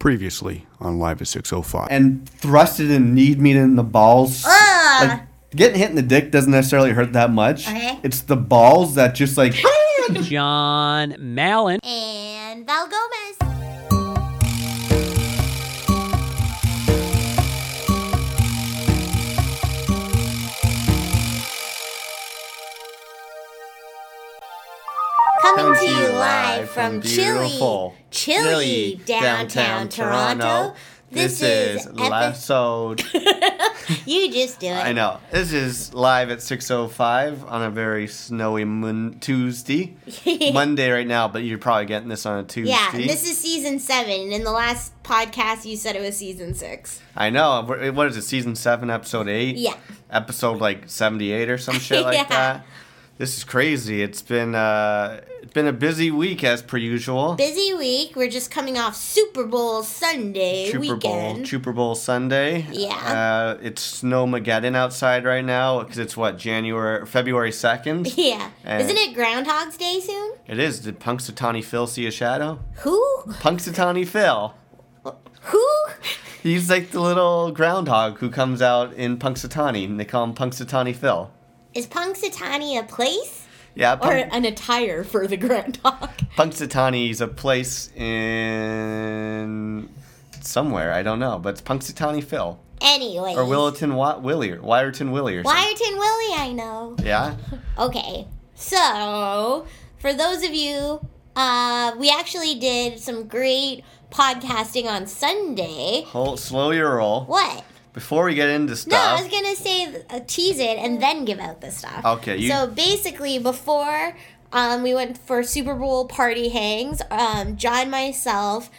Previously on Live at 605. and thrusted and kneed me in the balls. Ugh. Like getting hit in the dick doesn't necessarily hurt that much. Okay. It's the balls that just like John Mallon. and Val Gomez. Coming to you live from chilly, beautiful, chilly downtown Toronto. This is epi- episode. You just do it. I know. This is live at 6:05 on a very snowy mon- Tuesday. Monday right now, but you're probably getting this on a Tuesday. Yeah, this is season seven. and In the last podcast, you said it was season six. I know. What is it? Season seven, episode eight. Yeah. Episode like seventy-eight or some shit like Yeah. that. This is crazy. It's been uh, it's been a busy week as per usual. Busy week. We're just coming off Super Bowl Sunday Super Bowl, weekend. Super Bowl Sunday. Yeah. Uh, it's snowmageddon outside right now because it's what January, February second. yeah. And- Isn't it Groundhog's Day soon? It is. Did Punxsutawney Phil see a shadow? Who? Punxsutawney Phil. Who? He's like the little groundhog who comes out in Punxsutawney, and they call him Punxsutawney Phil. Is Punxsutawney a place Yeah, or an attire for the groundhog? Punxsutawney is a place in somewhere. I don't know, but it's Punxsutawney Phil Anyway. or Willerton Wa- Willie or Wiarton Willie or something. Wiarton Willie, I know. Yeah. Okay, so for those of you, uh, we actually did some great podcasting on Sunday. Hold, slow your roll. What? Before we get into stuff. No, I was gonna say uh, tease it and then give out the stuff. Okay, you- So basically, before um, we went for Super Bowl party hangs, um, John, myself,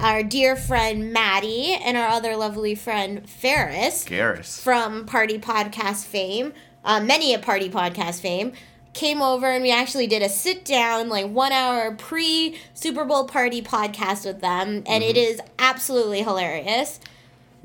our dear friend Maddie, and our other lovely friend Ferris Garrus. from Party Podcast fame, uh, many a Party Podcast fame, came over and we actually did a sit down, like one hour pre Super Bowl party podcast with them, and it Mm-hmm. is absolutely hilarious.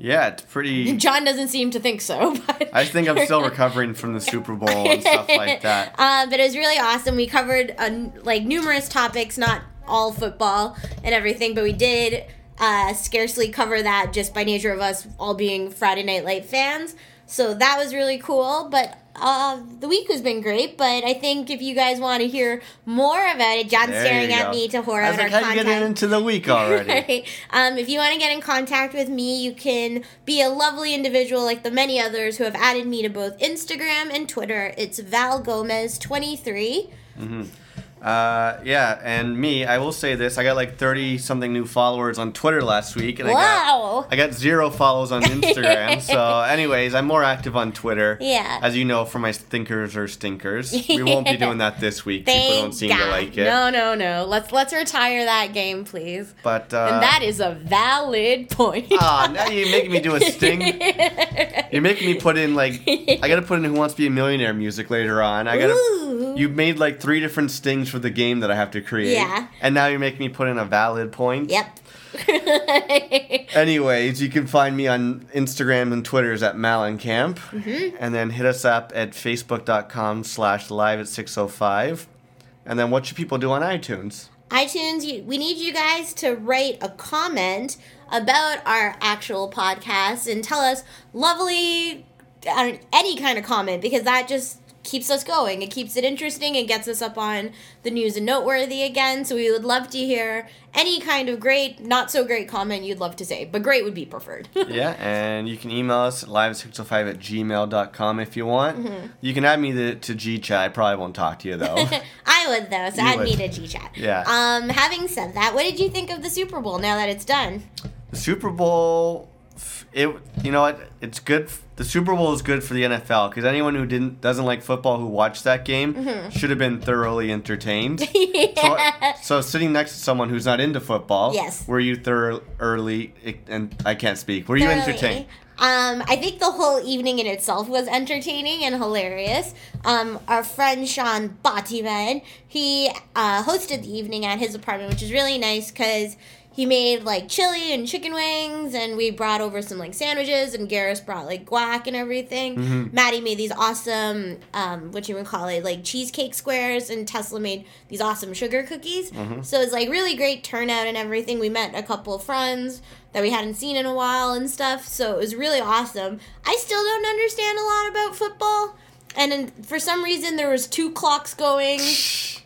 Yeah, it's pretty. John doesn't seem to think so, but I think I'm still recovering from the Super Bowl and stuff like that. Uh, but it was really awesome. We covered uh, like numerous topics, not all football and everything, but we did uh, scarcely cover that just by nature of us all being Friday Night Light fans. So that was really cool. But uh, the week has been great. But I think if you guys want to hear more about it, John's There staring at me to horror out like, our how you content. getting into the week already? Right. Um, if you want to get in contact with me, you can be a lovely individual like the many others who have added me to both Instagram and Twitter. It's Val Gomez twenty three. Uh, yeah, and me, I will say this: I got like thirty something new followers on Twitter last week, and I got I got zero follows on Instagram. so, anyways, I'm more active on Twitter. Yeah. As you know, for my thinkers or stinkers, we won't be doing that this week. People don't seem God. to like it. No, no, no. Let's let's retire that game, please. But uh, and that is a valid point. Ah, now you're making me do a sting. You're making me put in like I gotta put in Who Wants to Be a Millionaire music later on. I gotta. You made like three different stings for the game that I have to create. Yeah. And now you're making me put in a valid point. Yep. Anyways, you can find me on Instagram and Twitters at Malencamp. Mm-hmm. And then hit us up at facebook.com slash live at 605. And then what should people do on iTunes? iTunes, you, we need you guys to write a comment about our actual podcast and tell us lovely, I don't- any kind of comment because that just keeps us going. It keeps it interesting and gets us up on the news and noteworthy again. So we would love to hear any kind of great, not so great comment you'd love to say, but great would be preferred. yeah, and you can email us at live605 at gmail.com if you want. Mm-hmm. You can add me to, to GChat. I probably won't talk to you though. I would though, so You I'd would. need a G chat. Yeah. Um, having said that, what did you think of the Super Bowl now that it's done? the Super Bowl, it you know what? It's good. The Super Bowl is good for the NFL because anyone who didn't doesn't like football who watched that game Mm-hmm. should have been thoroughly entertained. So, so sitting next to someone who's not into football, Yes. were you thoroughly and I can't speak. Were you entertained? Um, I think the whole evening in itself was entertaining and hilarious. Um, our friend Sean Batiman, he uh, hosted the evening at his apartment, which is really nice because he made like chili and chicken wings, and we brought over some like sandwiches, and Garrus brought like guac and everything. Mm-hmm. Maddie made these awesome, um, what you would call it, like cheesecake squares, and Tesla made these awesome sugar cookies. Mm-hmm. So it's like really great turnout and everything. We met a couple of friends that we hadn't seen in a while and stuff, so it was really awesome. I still don't understand a lot about football. And then for some reason, there was two clocks going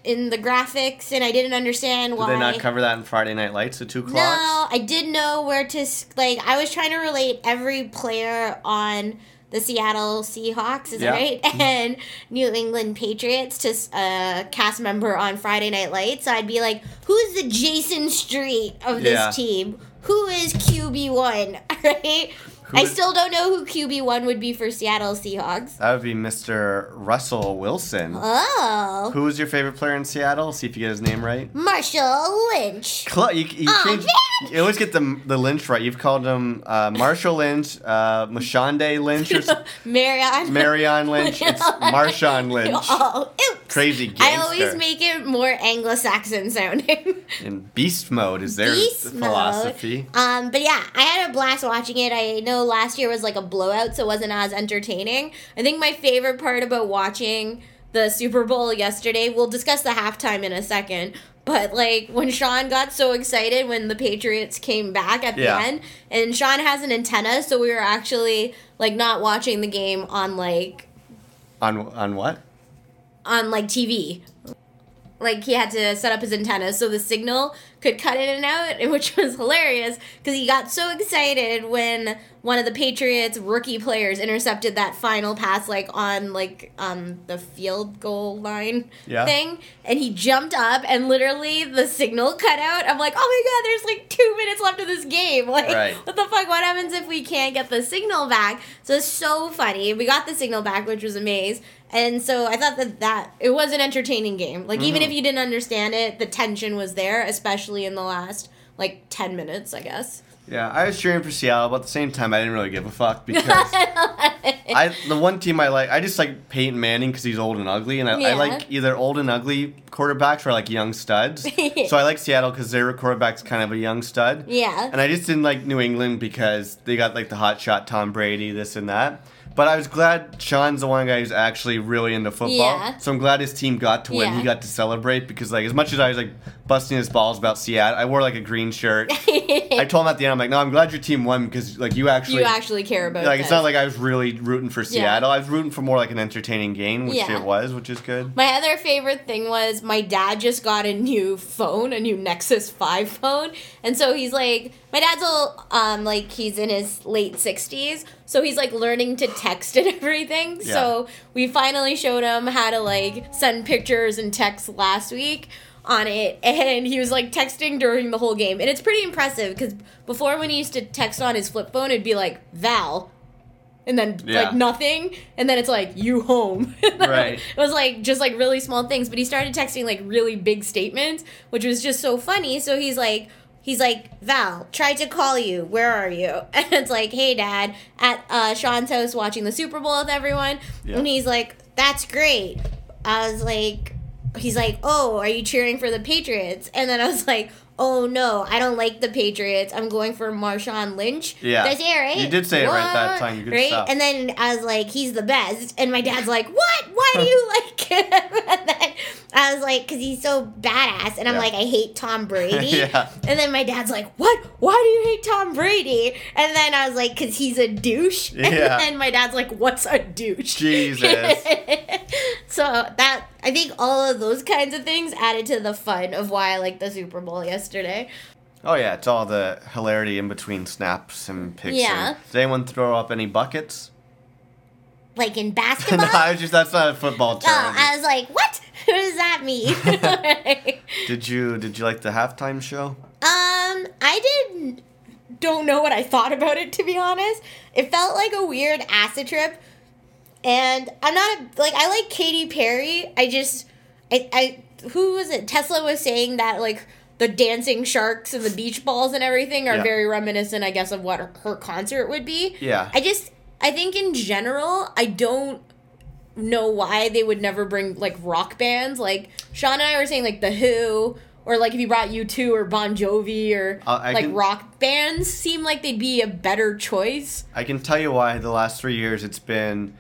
in the graphics, and I didn't understand why. Did they not cover that in Friday Night Lights? The two clocks. No, I did know where to like. I was trying to relate every player on the Seattle Seahawks, is Yeah. right? Mm-hmm. And New England Patriots to a cast member on Friday Night Lights. So I'd be like, "Who's the Jason Street of this Yeah. team? Who is QB one?" Right? I is- still don't know who QB one would be for Seattle Seahawks. That would be Mr. Russell Wilson. Oh, Who was your favorite player in Seattle? See if you get his name right. Marshall Lynch. Cl- you, you, change, you always get the the Lynch right. You've called him uh, Marshall Lynch, uh, Mashonde Lynch, or Marion. Marion Lynch. It's Marshawn Lynch. Oh, oops. Crazy gangster. I always make it more Anglo-Saxon sounding. in beast mode is their Beast mode. philosophy. Um, but yeah, I had a blast watching it. I know last year was like a blowout, so it wasn't as entertaining. I think my favorite part about watching the Super Bowl yesterday, we'll discuss the halftime in a second. But like when Sean got so excited when the Patriots came back at the Yeah. end, and Sean has an antenna, so we were actually like not watching the game on like On on what? On like TV. Like he had to set up his antenna so the signal could cut in and out, and which was hilarious because he got so excited when one of the Patriots rookie players intercepted that final pass like on like um the field goal line Yeah. thing, and he jumped up and literally the signal cut out. I'm like, oh my god, there's like two minutes left of this game. Like, Right. what the fuck? What happens if we can't get the signal back? So it's so funny. We got the signal back, which was amazing. And so I thought that that it was an entertaining game. Like even if mm-hmm. you didn't understand it, the tension was there, especially in the last like ten minutes, I guess. Yeah, I was cheering for Seattle, but at the same time, I didn't really give a fuck because I the one team I like, I just like Peyton Manning because he's old and ugly, and I, Yeah. I like either old and ugly quarterbacks or like young studs. so I like Seattle because their quarterback's kind of a young stud. yeah. And I just didn't like New England because they got like the hot shot Tom Brady, this and that. But I was glad Sean's the one guy who's actually really into football. Yeah. So I'm glad his team got to win. Yeah. He got to celebrate because like as much as I was like busting his balls about Seattle, I wore like a green shirt. I told him at the end, I'm like, no, I'm glad your team won because like you actually you actually care about like it's not like I was really rooting for Seattle. I was rooting for more like an entertaining game, which Yeah. it was, which is good. My other favorite thing was my dad just got a new phone, a new Nexus 5 phone. And so he's like, my dad's all, um, like, he's in his late 60s. So he's like learning to text and everything. So we finally showed him how to like send pictures and text last week on it. And he was like texting during the whole game. And it's pretty impressive because before when he used to text on his flip phone, it'd be like, Val. And then Yeah. like nothing, and then it's like you home. Right. It was like just like really small things, but he started texting like really big statements, which was just so funny. So he's like, he's like, Val, tried to call you. Where are you? And it's like, hey, dad, at uh, Sean's house watching the Super Bowl with everyone. Yeah. And he's like, that's great. I was like, he's like, oh, are you cheering for the Patriots? And then I was like, oh no, I don't like the Patriots. I'm going for Marshawn Lynch. Yeah. Did I say it right? You did say it right that time. Right? stuff. And then I was like, he's the best. And my dad's like, what? Why do you like him? and then I was like, because he's so badass. And I'm Yeah. like, I hate Tom Brady. Yeah. And then my dad's like, what? Why do you hate Tom Brady? And then I was like, because he's a douche. And Yeah. then my dad's like, what's a douche? Jesus. so that I think all of those kinds of things added to the fun of why I liked the Super Bowl yesterday. Oh yeah, it's all the hilarity in between snaps and picks. Yeah. and- Did anyone throw up any buckets? Like in no, basketball. I was just that's not a football term. Oh, I was like, what? What does that mean? did you did you like the halftime show? um, I didn't don't know what I thought about it to be honest. It felt like a weird acid trip. And I'm not a, like I like Katy Perry. I just I I who was it? Tesla was saying that like the dancing sharks and the beach balls and everything are Yeah. very reminiscent, I guess, of what her, her concert would be. Yeah. I just I think in general, I don't know why they would never bring like rock bands. Like Sean and I were saying like the Who or like if you brought U2 or Bon Jovi or Uh, like can- rock bands seem like they'd be a better choice. I can tell you why the last three years it's been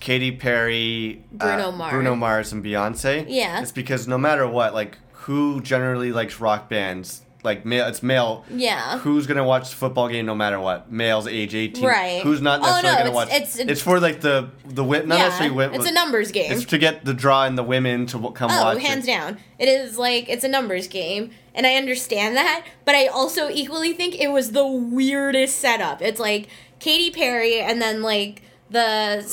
Katy Perry, Bruno uh, Mars. Bruno Mars, and Beyonce. Yeah. It's because no matter what, like who generally likes rock bands? Like male, it's male. Yeah. Who's gonna watch the football game no matter what? Males age eighteen. Right. Who's not Oh, necessarily no, gonna it's- watch? it's- it's- for like the the wi- not necessarily women. it's a numbers game. It's to get the draw and the women to come Oh, watch. hands it. down. It is like it's a numbers game, and I understand that, but I also equally think it was the weirdest setup. It's like Katy Perry, and then like the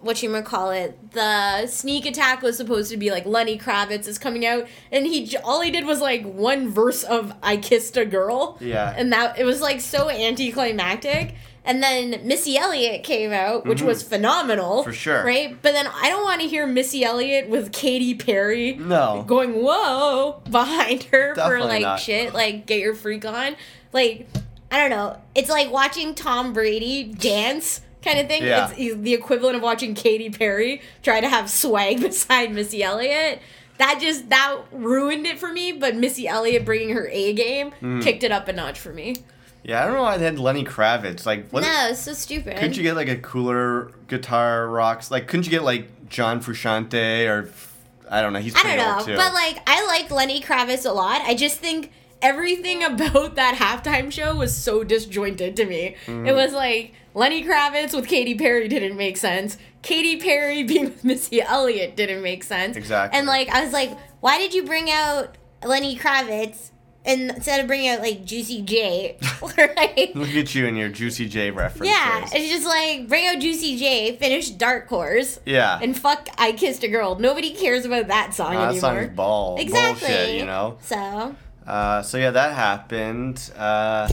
what you call it, the sneak attack was supposed to be like Lenny Kravitz is coming out, and he all he did was like one verse of "I Kissed a Girl," Yeah. and that it was like so anticlimactic. And then Missy Elliott came out, which was phenomenal. Mm-hmm. For sure. Right? But then I don't want to hear Missy Elliott with Katy Perry No. going whoa behind her for like not. shit like get your freak on like i don't know it's like watching tom brady dance kind of thing Yeah. it's the equivalent of watching Katy Perry try to have swag beside Missy Elliott that just that ruined it for me but Missy Elliott bringing her A game Mm. kicked it up a notch for me Yeah, I don't know why they had Lenny Kravitz. Like, what? no it's so stupid Couldn't you get like a cooler guitar rocks? Like, couldn't you get like John Frusciante or I don't know? He's I don't know, but like I like Lenny Kravitz a lot. I just think everything about that halftime show was so disjointed to me. Mm. It was like Lenny Kravitz with Katy Perry didn't make sense. Katy Perry being with Missy Elliott didn't make sense. Exactly. And like I was like, why did you bring out Lenny Kravitz and instead of bringing out like Juicy J? right? Look at you and your Juicy J reference. Yeah, it's just like bring out Juicy J, finish Dark Horse, Yeah. and fuck I Kissed a Girl. Nobody cares about that song Nah, that anymore. song's ball Exactly. bullshit, you know. So Uh, so yeah, that happened. Uh,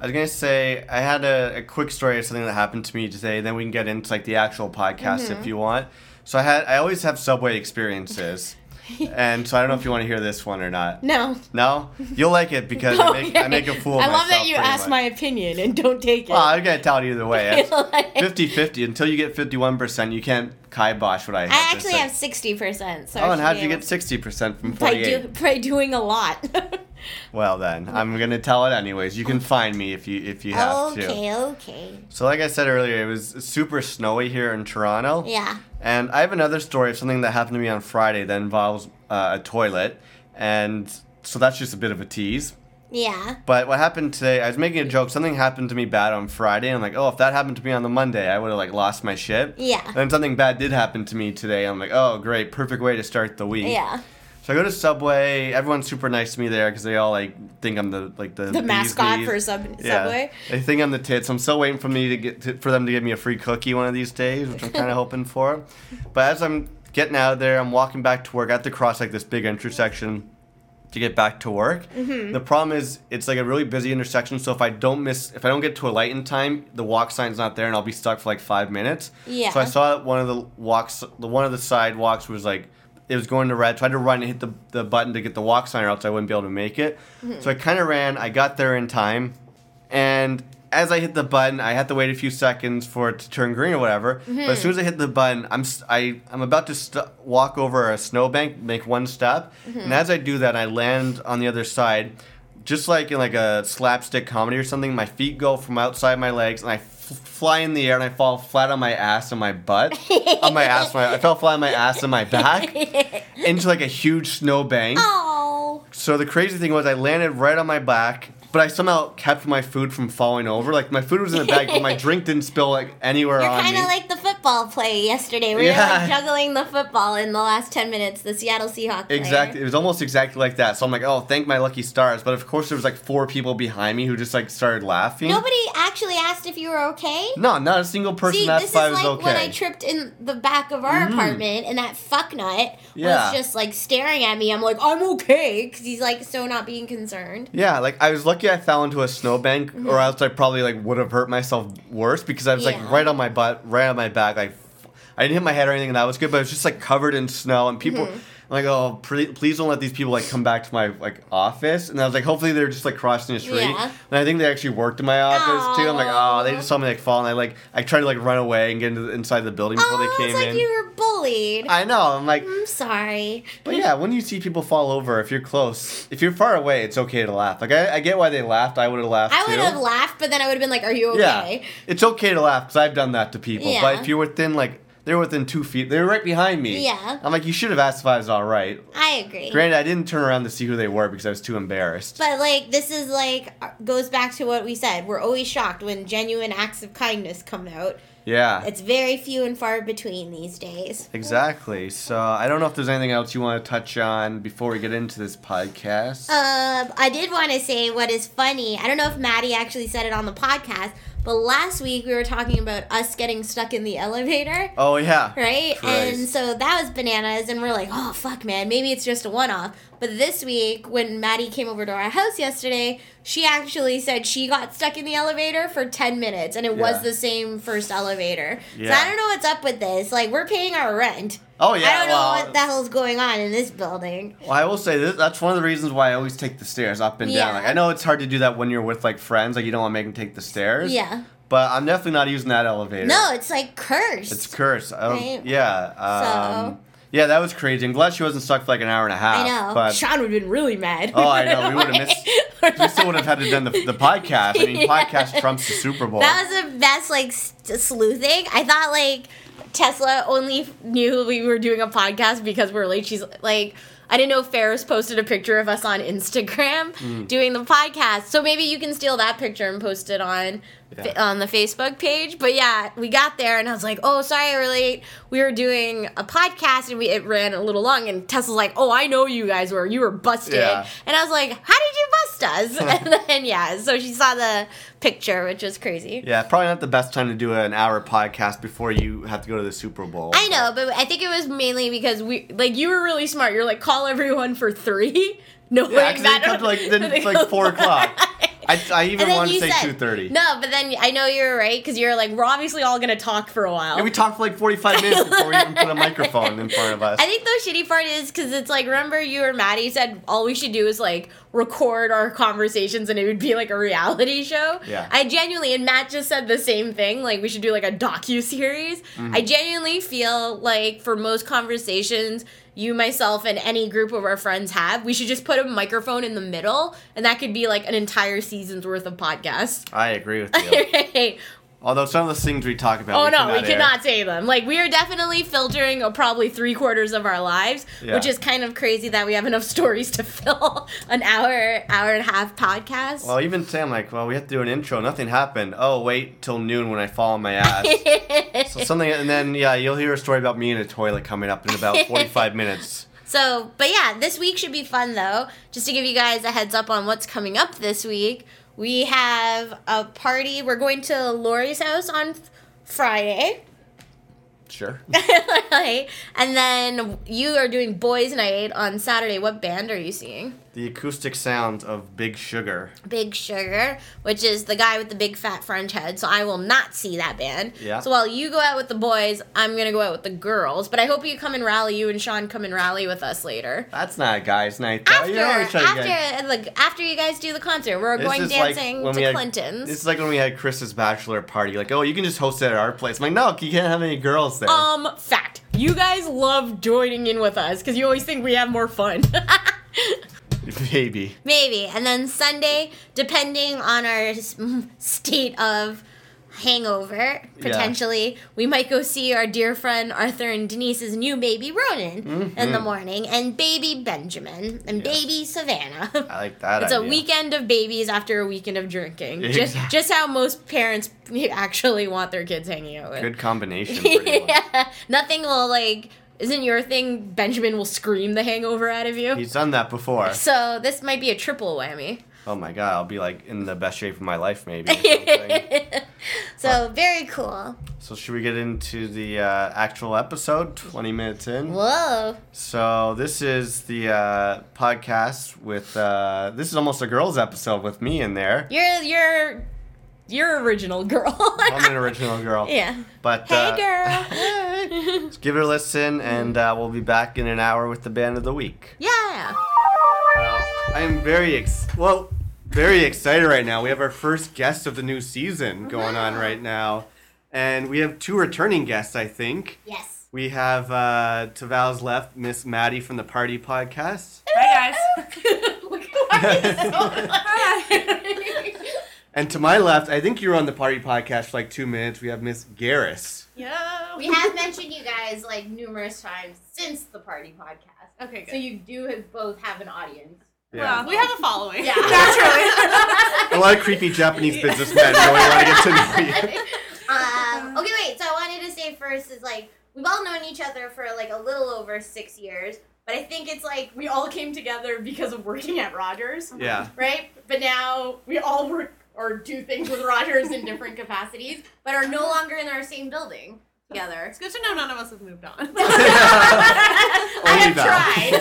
I was gonna say I had a, a quick story of something that happened to me today. Then we can get into like the actual podcast Mm-hmm. if you want. So I had I always have subway experiences, and so I don't know if you want to hear this one or not. no. No, you'll like it because I make, I make a fool. Of I love that you asked much. my opinion and don't take it. Well, I'm gonna tell it either way. It's 50-50. Until you get fifty-one percent, you can't kibosh what I have. I to actually have sixty percent. So Oh, and how did you get sixty percent from by, forty-eight? do, by doing a lot? Well then, I'm gonna tell it anyways. You can find me if you if you have to. okay, okay. So like I said earlier, it was super snowy here in Toronto. Yeah. And I have another story of something that happened to me on Friday that involves uh, a toilet, and so that's just a bit of a tease. Yeah. But what happened today? I was making a joke. Something happened to me bad on Friday. I'm like, oh, if that happened to me on the Monday, I would have like lost my shit. Yeah. And then something bad did happen to me today. I'm like, oh, great, perfect way to start the week. Yeah. So I go to Subway. Everyone's super nice to me there because they all like think I'm the like the The mascot for sub- Yeah. Subway. They think I'm the tits. I'm still waiting for me to get to, for them to give me a free cookie one of these days, which I'm kind of hoping for. But as I'm getting out of there, I'm walking back to work. I have to cross like this big intersection to get back to work. Mm-hmm. The problem is it's like a really busy intersection. So if I don't miss, if I don't get to a light in time, the walk sign's not there, and I'll be stuck for like five minutes. Yeah. So I saw that one of the walks, the one of the sidewalks was like. It was going to red, had to run and hit the, the button to get the walk sign, or else I wouldn't be able to make it. Mm-hmm. So I kind of ran. I got there in time, and as I hit the button, I had to wait a few seconds for it to turn green or whatever. But as soon as I hit the button, I'm st- I I'm about to st- walk over a snowbank, make one step, and as I do that, I land on the other side, just like in like a slapstick comedy or something. My feet go from outside my legs, and I fly in the air, and I fall flat on my ass and my butt, on my ass. My I fell flat on my ass and my back into like a huge snowbank. Oh. So the crazy thing was I landed right on my back, but I somehow kept my food from falling over. Like my food was in the bag, but my drink didn't spill like anywhere on You're on kind me. of like the football play yesterday. where you're like juggling the football in the last 10 minutes, the Seattle Seahawks player. Exactly. It was almost exactly like that. So I'm like, oh, thank my lucky stars. But of course, there was like four people behind me who just like started laughing. Nobody actually asked if you were okay. No, not a single person See, this is thought it like was okay. when I tripped in the back of our mm. apartment and that fucknut Yeah. was just like staring at me. I'm like, I'm okay, because he's like so not being concerned. Yeah, like I was lucky I fell into a snowbank, or else I probably like would have hurt myself worse because I was like Mm-hmm. Right on my butt, right on my back. Like I didn't hit my head or anything, and that was good. But it was just like covered in snow, and people. Mm-hmm. I'm like, oh, pre- please don't let these people like come back to my like office. And I was like, hopefully they're just like crossing the street. Yeah. And I think they actually worked in my office too. I'm like, oh, they just saw me like fall, and I like I tried to like run away and get into the, inside the building before oh, they it's came like in. you were bullied. I know. I'm like, I'm sorry. but yeah, when you see people fall over, if you're close, if you're far away, it's okay to laugh. Like I, I get why they laughed. I would have laughed I would have laughed, but then I would have been like, "Are you okay?" Yeah, it's okay to laugh because I've done that to people. Yeah. But if you're within like they're within two feet, they're right behind me. Yeah. I'm like, you should have asked if I was all right. I agree. Granted, I didn't turn around to see who they were because I was too embarrassed. But like this is like uh, goes back to what we said. We're always shocked when genuine acts of kindness come out. yeah. It's very few and far between these days. Exactly. So I don't know if there's anything else you want to touch on before we get into this podcast. Um, I did want to say what is funny. I don't know if Maddie actually said it on the podcast, but last week we were talking about us getting stuck in the elevator. oh yeah. Right? Christ. And so that was bananas, and we're like, oh, fuck, man, maybe it's just a one off. But this week, when Maddie came over to our house yesterday, she actually said she got stuck in the elevator for 10 minutes, and it Yeah. was the same first elevator. So I don't know what's up with this. Like, we're paying our rent. Oh yeah. I don't know what the hell's going on in this building. Well, I will say this, that's one of the reasons why I always take the stairs up and Yeah. down. Like I know it's hard to do that when you're with like friends, like you don't want to make them take the stairs. Yeah. But I'm definitely not using that elevator. No, it's like cursed. It's cursed. I Right? Yeah. Um, yeah, that was crazy. I'm glad she wasn't stuck for like an hour and a half. I know. But Sean would have been really mad. Oh, I know. We would've missed- we still would have had to done the, the podcast. I mean, Yeah. podcast trumps the Super Bowl. That was the best like sleuthing. I thought like Tesla only knew we were doing a podcast because we're late. She's like, I didn't know Ferris posted a picture of us on Instagram Mm. doing the podcast. So maybe you can steal that picture and post it on Yeah. on the Facebook page. But yeah, we got there and I was like, oh, sorry, we're late. We were doing a podcast and we it ran a little long. And Tesla's like, oh, I know you guys were. You were busted. Yeah. And I was like, how did you bust us? and then yeah, so she saw the picture, which was crazy. yeah, probably not the best time to do an hour podcast before you have to go to the Super Bowl. I know, but I think it was mainly because we like you were really smart. You're like call everyone for three. No, Yeah, because come like then it's like four o'clock. I, I even wanted to say two thirty. No, but then I know you're right because you're like we're obviously all gonna talk for a while. And we talked for like forty five minutes before we even put a microphone in front of us. I think the shitty part is because it's like remember you or Maddie said all we should do is like record our conversations and it would be like a reality show. Yeah. I genuinely and Matt just said the same thing. Like we should do like a docu series. Mm-hmm. I genuinely feel like for most conversations you, myself, and any group of our friends have, we should just put a microphone in the middle, and that could be like an entire season's worth of podcasts. I agree with you. Although some of the things we talk about. Oh no, we air. could not say them. Like we are definitely filtering uh, probably three quarters of our lives, Yeah. which is kind of crazy that we have enough stories to fill an hour, hour and a half podcast. Well, even Sam, like, well, we have to do an intro. Nothing happened. Oh, wait till noon when I fall on my ass. so something, and then yeah, you'll hear a story about me in a toilet coming up in about forty-five minutes. So, but yeah, this week should be fun though. Just to give you guys a heads up on what's coming up this week, we have a party. We're going to Lori's house on f- Friday. Sure. And then you are doing boys' night on Saturday. What band are you seeing? The acoustic sounds of Big Sugar. Big Sugar, which is the guy with the big fat French head. So I will not see that band. Yeah. So while you go out with the boys, I'm gonna go out with the girls. But I hope you come and rally. You and Sean come and rally with us later. That's not a guy's night. Though. After, you always try get- after, look, after you guys do the concert, we're This going is like dancing to had- Clinton's. It's like when we had Chris's bachelor party. Like, oh, you can just host it at our place. I'm like, no, you can't have any girls there. um, fact. You guys love joining in with us because you always think we have more fun. Maybe. Maybe. And then Sunday, depending on our state of hangover, potentially, we might go see our dear friend Arthur and Denise's new baby Ronan in the mm-hmm. morning, and baby Benjamin, and baby Savannah. I like that. It's a weekend of babies after a weekend of drinking. Just, Exactly. just how most parents actually want their kids hanging out with. Good combination. Much. yeah. Nothing will like. Isn't your thing? Benjamin will scream the hangover out of you. He's done that before. So this might be a triple whammy. Oh my god, I'll be like in the best shape of my life, maybe. so very cool. so should we get into the uh, actual episode? Twenty minutes in. Whoa. So this is the uh, podcast with. Uh, this is almost a girls' episode with me in there. You're you're you're original girl. I'm an original girl. yeah. But Hey uh, girl. Let's give it a listen, and uh, we'll be back in an hour with the band of the week. yeah. I am very ex- well, very excited right now. We have our first guest of the new season going on right now, and we have two returning guests. I think. Yes. We have uh, to Val's left, Miss Maddie from the Party Podcast. Hi guys. And to my left, I think you were on the Party Podcast for like two minutes. We have Miss Garris. yeah. We have mentioned you guys like numerous times since the party podcast. Okay, good. So you do have, both have an audience. Yeah. Well, we have a following. Yeah. Naturally. a lot of creepy Japanese businessmen really want to get to know you. um, okay, wait. So I wanted to say first is like we've all known each other for like a little over six years, but I think it's like we all came together because of working at Rogers, Yeah. right? But now we all work or do things with Rogers in different capacities, but are no longer in our same building together. It's good to know none of us have moved on. I have tried.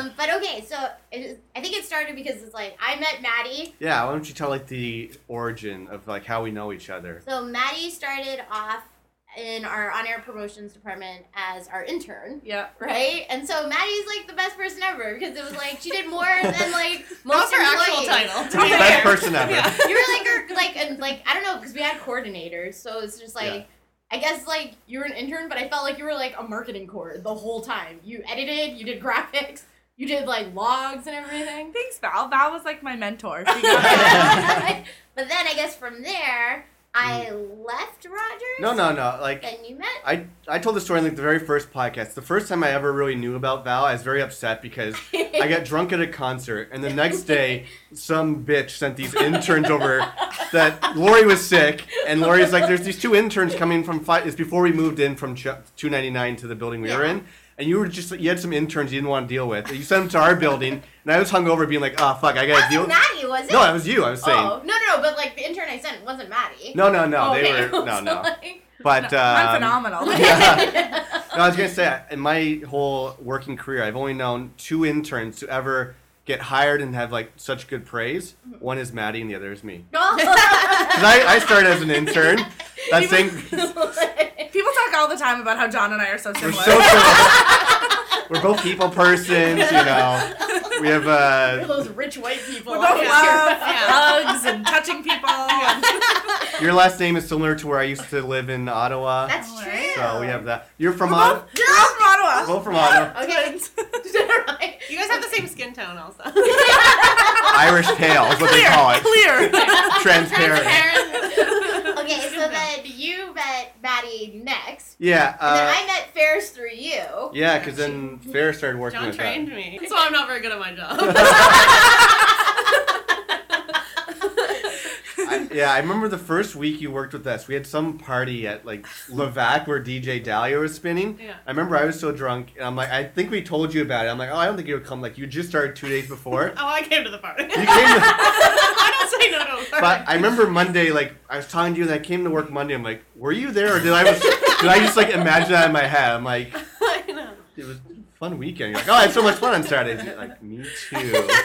um, but okay, so it is, I think it started because it's like I met Maddie. Yeah, why don't you tell like the origin of like how we know each other? So Maddie started off in our on-air promotions department as our intern. Yeah. Right, and so Maddie's like the best person ever because it was like she did more than like That was most her actual title. To be Best fair. person ever. Yeah. You were like her, like and like I don't know because we had coordinators, so it's just like Yeah. I guess like you were an intern, but I felt like you were like a marketing cord the whole time. You edited, you did graphics, you did like logs and everything. Thanks, Val. Val was like my mentor. But then I guess from there I mm. left Rogers. No, no, no. Like Then you met. I, I told the story in like the very first podcast. The first time I ever really knew about Val, I was very upset because I got drunk at a concert, and the next day, some bitch sent these interns over that Lori was sick, and Lori's like, "There's these two interns coming from five. It's before we moved in from two ninety nine to the building we were in." And you were just you had some interns you didn't want to deal with. You sent them to our building, and I was hungover, being like, "Oh fuck, I gotta That deal." was Maddie, was it? No, that was you. I was saying. Oh no, no, no! But like the intern I sent wasn't Maddie. No, no, no. They Okay, were no, so, no. like- But I'm um, phenomenal. Yeah. No, I was gonna say in my whole working career, I've only known two interns to ever get hired and have like such good praise. One is Maddie, and the other is me. Because I, I started as an intern. That same. People talk all the time about how John and I are so We're so similar. We're both people persons, you know. We have uh, We're Those rich white people. we both out love Yeah. hugs and touching people. your last name is similar to where I used to live in Ottawa. That's Oh, true. So we have that. You're from We're Ottawa. both, we're both from Ottawa. Both from Ottawa. Okay. right. You guys have the same skin tone, also. Irish pale is what they call it. Clear. Transparent. Okay, so then you met Maddie next. Yeah. And then Uh, I met Ferris through you. yeah, because then Farrah started working John with that. trained me. So I'm not very good at my job. Yeah, I remember the first week you worked with us. We had some party at like Levac where DJ Dahlia was spinning. Yeah. I remember I was so drunk, and I'm like, I think we told you about it. I'm like, oh, I don't think you would come. Like, you just started two days before. oh, I came to the party. You came to- I don't say no to a party. but I remember Monday, like I was talking to you, and I came to work Monday. I'm like, were you there, or did I was, did I just like imagine that in my head? I'm like, I know. it was a fun weekend. You're like, oh, I had so much fun on Saturdays. You're like, me too.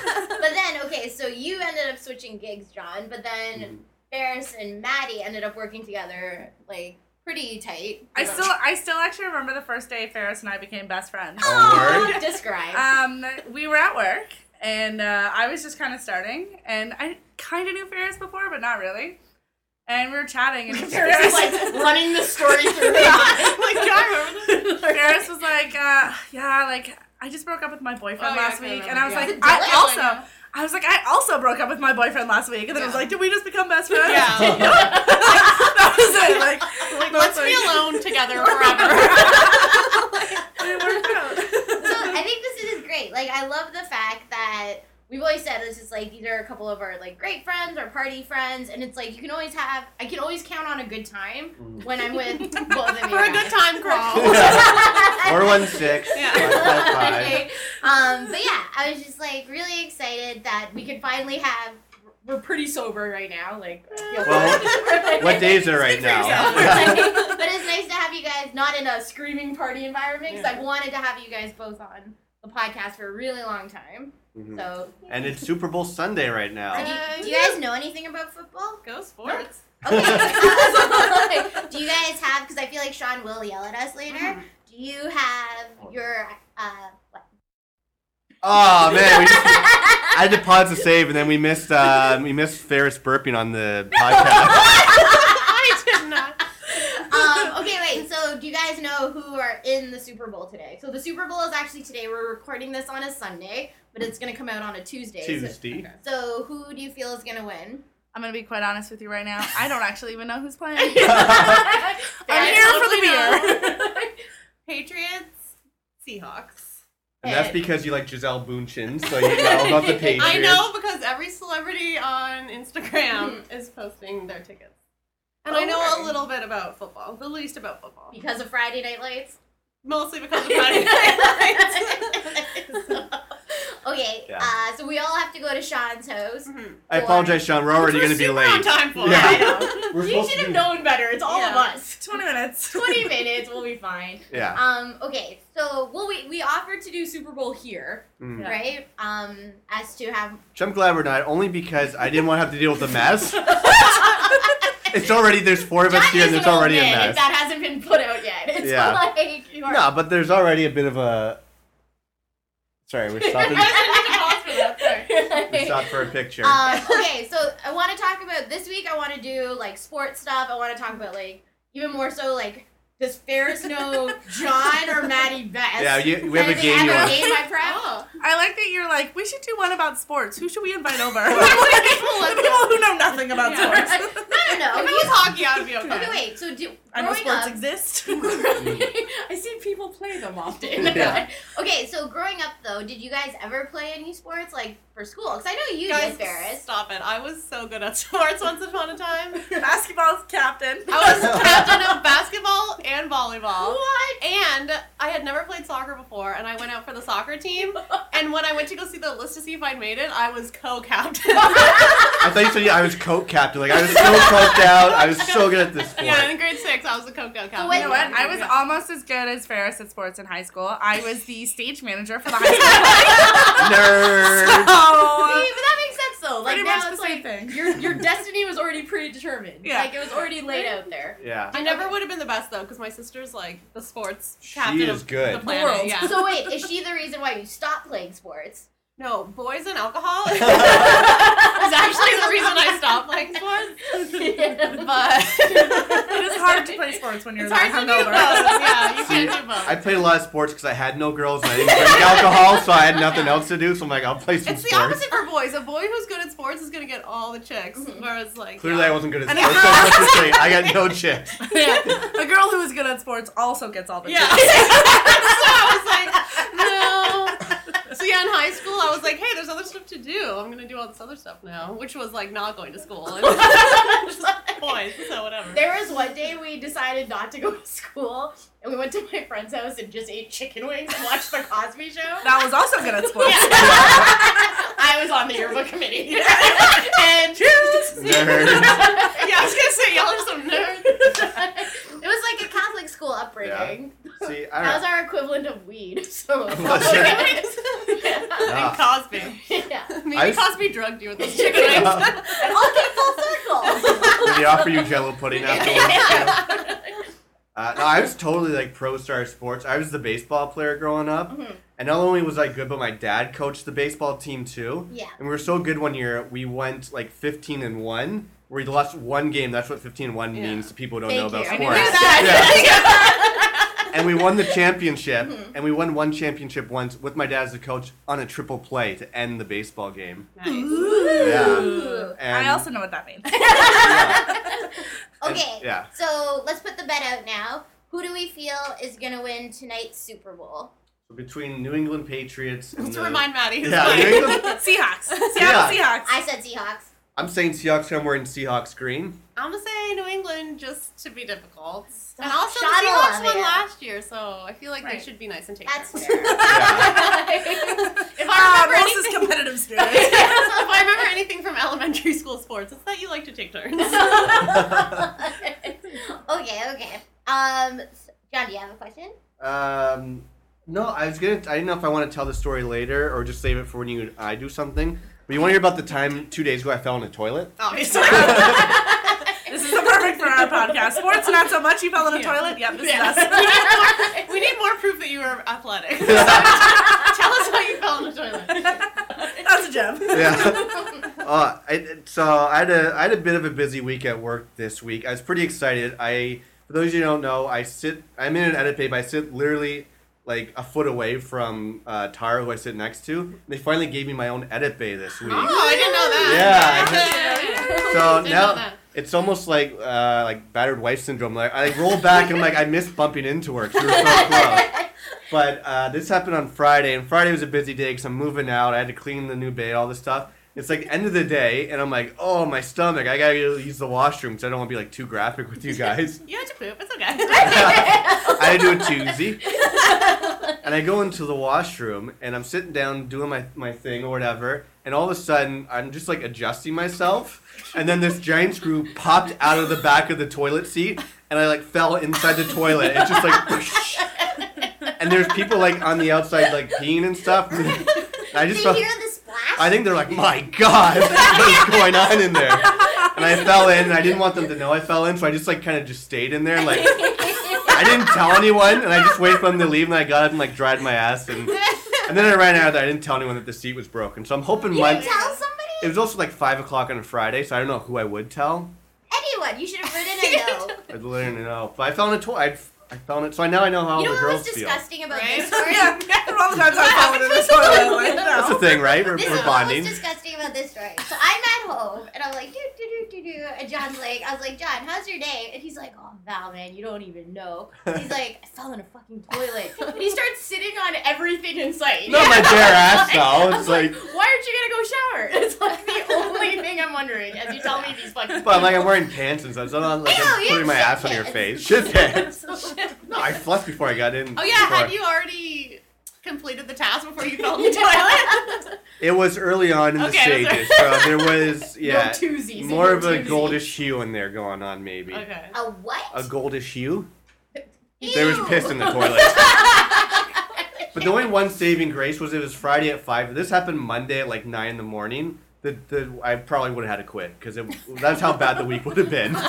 But then, okay, so you ended up switching gigs, John, but then Mhm. Ferris and Maddie ended up working together, like, pretty tight. I still, I still actually remember the first day Ferris and I became best friends. Oh, word? Describe. Um, we were at work, and uh, I was just kind of starting, and I kind of knew Ferris before, but not really. And we were chatting, and Ferris was like running the story through me. like, yeah, I remember this. Ferris was like, uh, yeah, like I just broke up with my boyfriend Oh, last I week, and I was yeah. like, I Dylan? also, I was like, I also broke up with my boyfriend last week, and then I was like, did we just become best friends? Yeah. that was it. Like, Like, no, let's it's be alone together forever. It worked out. so I think this is great. Like, I love the fact that we've always said this is like these are a couple of our like great friends, our party friends, and it's like you can always have. I can always count on a good time Mhm. when I'm with both of you. For a good time crawl. Four one six. Yeah. five, five, five. Okay. um, but yeah, I was just like really excited that we could finally have. We're pretty sober right now. Like, I Well, What day is it right for now? yourself. but it's nice to have you guys not in a screaming party environment because Yeah. I've wanted to have you guys both on the podcast for a really long time. Mhm. So, And it's Super Bowl Sunday right do, now. you, do you guys know anything about football? Go sports. Okay. do you guys have? Because I feel like Sean will yell at us later. Do you have your? Uh, what? Oh man, we just, I had to pause to save, and then we missed uh, we missed Ferris burping on the podcast. I did not. um, okay, wait. So, do you guys know who are in the Super Bowl today. So the Super Bowl is actually today. We're recording this on a Sunday, but it's gonna come out on a Tuesday. So- Tuesday. So, who do you feel is gonna win? I'm gonna be quite honest with you right now. I don't actually even know who's playing. I'm here for the beer. Patriots, Seahawks. And that's because you like Gisele Bündchen, so you know about the Patriots. I know because every celebrity on Instagram mm-hmm. is posting their tickets. And I Oh, know word. a little bit about football, the least about football. Because of Friday Night Lights. Mostly because of Friday Night Lights. okay, Yeah. uh, so we all have to go to Sean's house. I apologize, Sean. We're already going to be super late. on time for. Yeah. I know. We're You should have be- known better. It's all of us. 20 minutes. 20 minutes, we'll be fine. Yeah. Um, okay, so well we, we offered to do Super Bowl here, Mm. Right? Um, as to have Which I'm glad we're not, only because I didn't want to have to deal with the mess. It's already, there's four of us here, and is there's an old already a man mess. That hasn't been put out yet, it's Yeah. like you are. No, but there's already a bit of a. Sorry, we're stopping. we stopped for a picture. um, okay, so I want to talk about this week. I want to do like sports stuff. I want to talk about like even more so like does Ferris know John or Maddie best? yeah, you, we have a And they game you want. game I prep. Oh. I like that you're like, we should do one about sports. Who should we invite over? the people who know nothing about Yeah. sports. no, no, no. If it you- was hockey, I would be okay. Okay, wait. So do, I know growing sports up, exist. I see people play them often. Yeah. okay, so growing up though, did you guys ever play any sports like for school? Because I know you Guys, did, Ferris. stop it. I was so good at sports once upon a time. Basketball's captain. I was captain of basketball and volleyball. What? And I had never played soccer before, and I went out for the soccer team. And when I went to go see the list to see if I'd made it, I was co-captain. I thought you said yeah, I was coke captain. Like I was so coked out. I was so good at this sport. yeah, in grade six, I was the co-captain. So wait, You know what? I was Yeah. almost as good as Ferris at sports in high school. I was the stage manager for the high school. Nerd. See, so, but that makes sense though. Like now much it's the like same thing. your your destiny was already predetermined. Yeah. Like it was already laid out there. Yeah. I never would have been the best though, because my sister's like the sports She captain is of good. the The planet. world. Yeah. So wait, is she the reason why you stopped playing sports? No, boys and alcohol is actually the reason I stopped playing sports. But it is hard to play sports when you're it's that hard to do hungover. both. Yeah, you See, can't do both. I played a lot of sports because I had no girls and I didn't drink alcohol, so I had nothing else to do. So I'm like, I'll play some It's the sports. opposite for boys. A boy who's good at sports is gonna get all the chicks, mm-hmm. whereas like Clearly, yeah. I wasn't good at sports. if So let's say I got no chicks. Yeah. A girl who is good at sports also gets all the Yeah. chicks. so I was like, no. So yeah, in high school, I was like, hey, there's other stuff to do. I'm gonna do all this other stuff now, which was like not going to school and just boys. So whatever. There was one day we decided not to go to school, and we went to my friend's house and just ate chicken wings and watched the Cosby Show. That was also good at sports. I was on the yearbook committee. and Nerd. yeah, I was gonna say y'all are some nerds. it was like a Catholic school upbringing. See, I That was our equivalent of weed. So Was it? yeah. Ah. And Cosby. yeah. Maybe I was- Cosby drugged you with those chicken wings. It all came full circle. Did they offer you Jello pudding afterwards? Yeah. Uh, no, I was totally like pro star sports. I was the baseball player growing up, Mhm. and not only was I good, but my dad coached the baseball team too. Yeah. And we were so good one year, we went like 15 and one. We lost one game. That's what 15-1 Yeah. means to people who don't Thank know about you. I sports. knew that. and we won the championship, Mm-hmm. and we won one championship once with my dad as a coach on a triple play to end the baseball game. nice. Yeah. And I also know what that means. yeah. Okay. Yeah. So let's put the bet out now. Who do we feel is gonna win tonight's Super Bowl? Between New England Patriots and Let's the, remind Maddie. who's Yeah, playing. New England- Seahawks. Seattle Yeah. Seahawks. I said Seahawks. I'm saying Seahawks. I'm wearing Seahawks green. I'm gonna say New England just to be difficult. Stop. And also the Shut Seahawks up, won last year, so I feel like they should be nice and take That's turns. fair. If Ah, I remember Rose's anything, competitive spirit. if I remember anything from elementary school sports, it's that you like to take turns. okay, okay. Um, John, do you have a question? Um, no, I was gonna. I didn't know if I want to tell the story later or just save it for when you I do something. But you want to hear about the time two days ago I fell in a toilet? Obviously. this is so perfect for our podcast. Sports, not so much. You fell in a Yeah. toilet. Yep, this Yeah. is us. we need more proof that you were athletic. Tell us how you fell in the toilet. That's a gem. Yeah. uh, I, so I had a I had a bit of a busy week at work this week. I was pretty excited. I For those of you who don't know, I sit. I'm in an edit bay, I sit literally like a foot away from uh, Tara, who I sit next to. They finally gave me my own edit bay this week. Oh, I didn't know that. Yeah. So Didn't now it's almost like uh, like battered wife syndrome. Like I roll back and I'm like I miss bumping into her. 'cause we were so close. But uh, this happened on Friday, and Friday was a busy day because I'm moving out. I had to clean the new bay, all this stuff. It's like end of the day, and I'm like, oh my stomach, I gotta use the washroom because I don't want to be like too graphic with you guys. You had to poop. It's okay. I had to do a twosie. And I go into the washroom and I'm sitting down doing my, my thing or whatever, and all of a sudden I'm just like adjusting myself, and then this giant screw popped out of the back of the toilet seat, and I like fell inside the toilet. It's just like, whoosh. and there's people like on the outside like peeing and stuff. And I Did just you felt, hear the splash? I think they're like, my God, what's going on in there? And I fell in, and I didn't want them to know I fell in, so I just like kind of just stayed in there, like. I didn't tell anyone, and I just waited for them to leave, and I got up and like dried my ass, and and then I ran out of there. I didn't tell anyone that the seat was broken, so I'm hoping you my. tell somebody? It was also like five o'clock on a Friday, so I don't know who I would tell. Anyone. You should have written a note. I literally know, but I fell in a toilet. I fell in it, so I now I know how you know the what was girls feel. disgusting about Right? this story? yeah, yeah, all the times I fall into the toilet. Like, That's the thing, right? We're, This we're is what bonding. was disgusting about this story. So I'm at home and I'm like, do do do do do, and John's like, I was like, John, how's your day? And he's like, Oh Val, man, you don't even know. He's like, I fell in a fucking toilet, and he starts sitting on everything in sight. Not my bare ass though. I It's was like, why aren't you gonna go shower? It's like the only thing I'm wondering as you tell me these fucking. but I'm like I'm wearing pants and stuff, so I'm not like Ew, I'm putting my have ass on your face. Shit pants. No, I flushed before I got in. Oh yeah, before- had you already completed the task before you fell in the toilet? It was early on in the stages, so there was yeah, twosies in more your of a goldish hue in there going on, maybe. okay. A what? A goldish hue. There was piss in the toilet. But the only one saving grace was it was Friday at five. This happened Monday at like nine in the morning. The, the I probably would have had to quit because that's how bad the week would have been.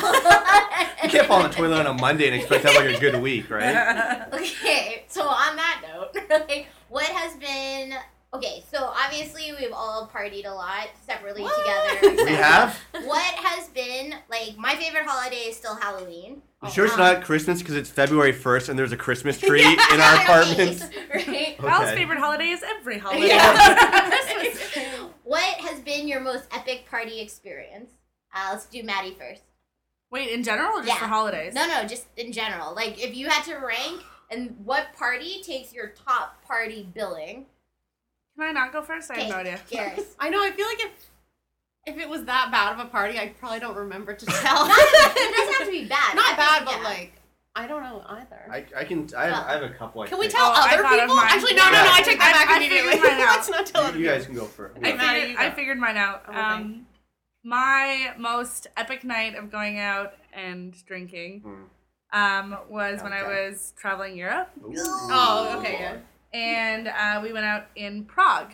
You can't fall in the toilet on a Monday and expect to have like a good week, right? Okay, so on that note, like, what has been okay? So obviously we've all partied a lot separately together. We have. What has been like my favorite holiday is still Halloween. You sure it's Um, not Christmas because it's February first and there's a Christmas tree in our apartment? right? Val's Okay. favorite holiday is every holiday. what has been your most epic party experience? Uh, let's do Maddie first. Wait, in general or just Yeah. for holidays? No, no, just in general. Like if you had to rank and what party takes your top party billing? Can I not go first? I have no idea. Garrus. I know. I feel like if if it was that bad of a party, I probably don't remember to tell. Not, it doesn't have to be bad. Not Epic, bad, but yeah. like I don't know either. I, I can I have, I have a couple. I Can we think. tell Oh, I other thought of people? mine. Actually, no, no, no. I take that I- back I immediately. figured mine out. Let's not tell You, other you guys people. can go for it. I Maddie, figured, you I go. figured mine out. Okay. Um, my most epic night of going out and drinking Hmm. um, was when I Okay. was traveling Europe, Oh, okay, yeah. And uh, we went out in Prague.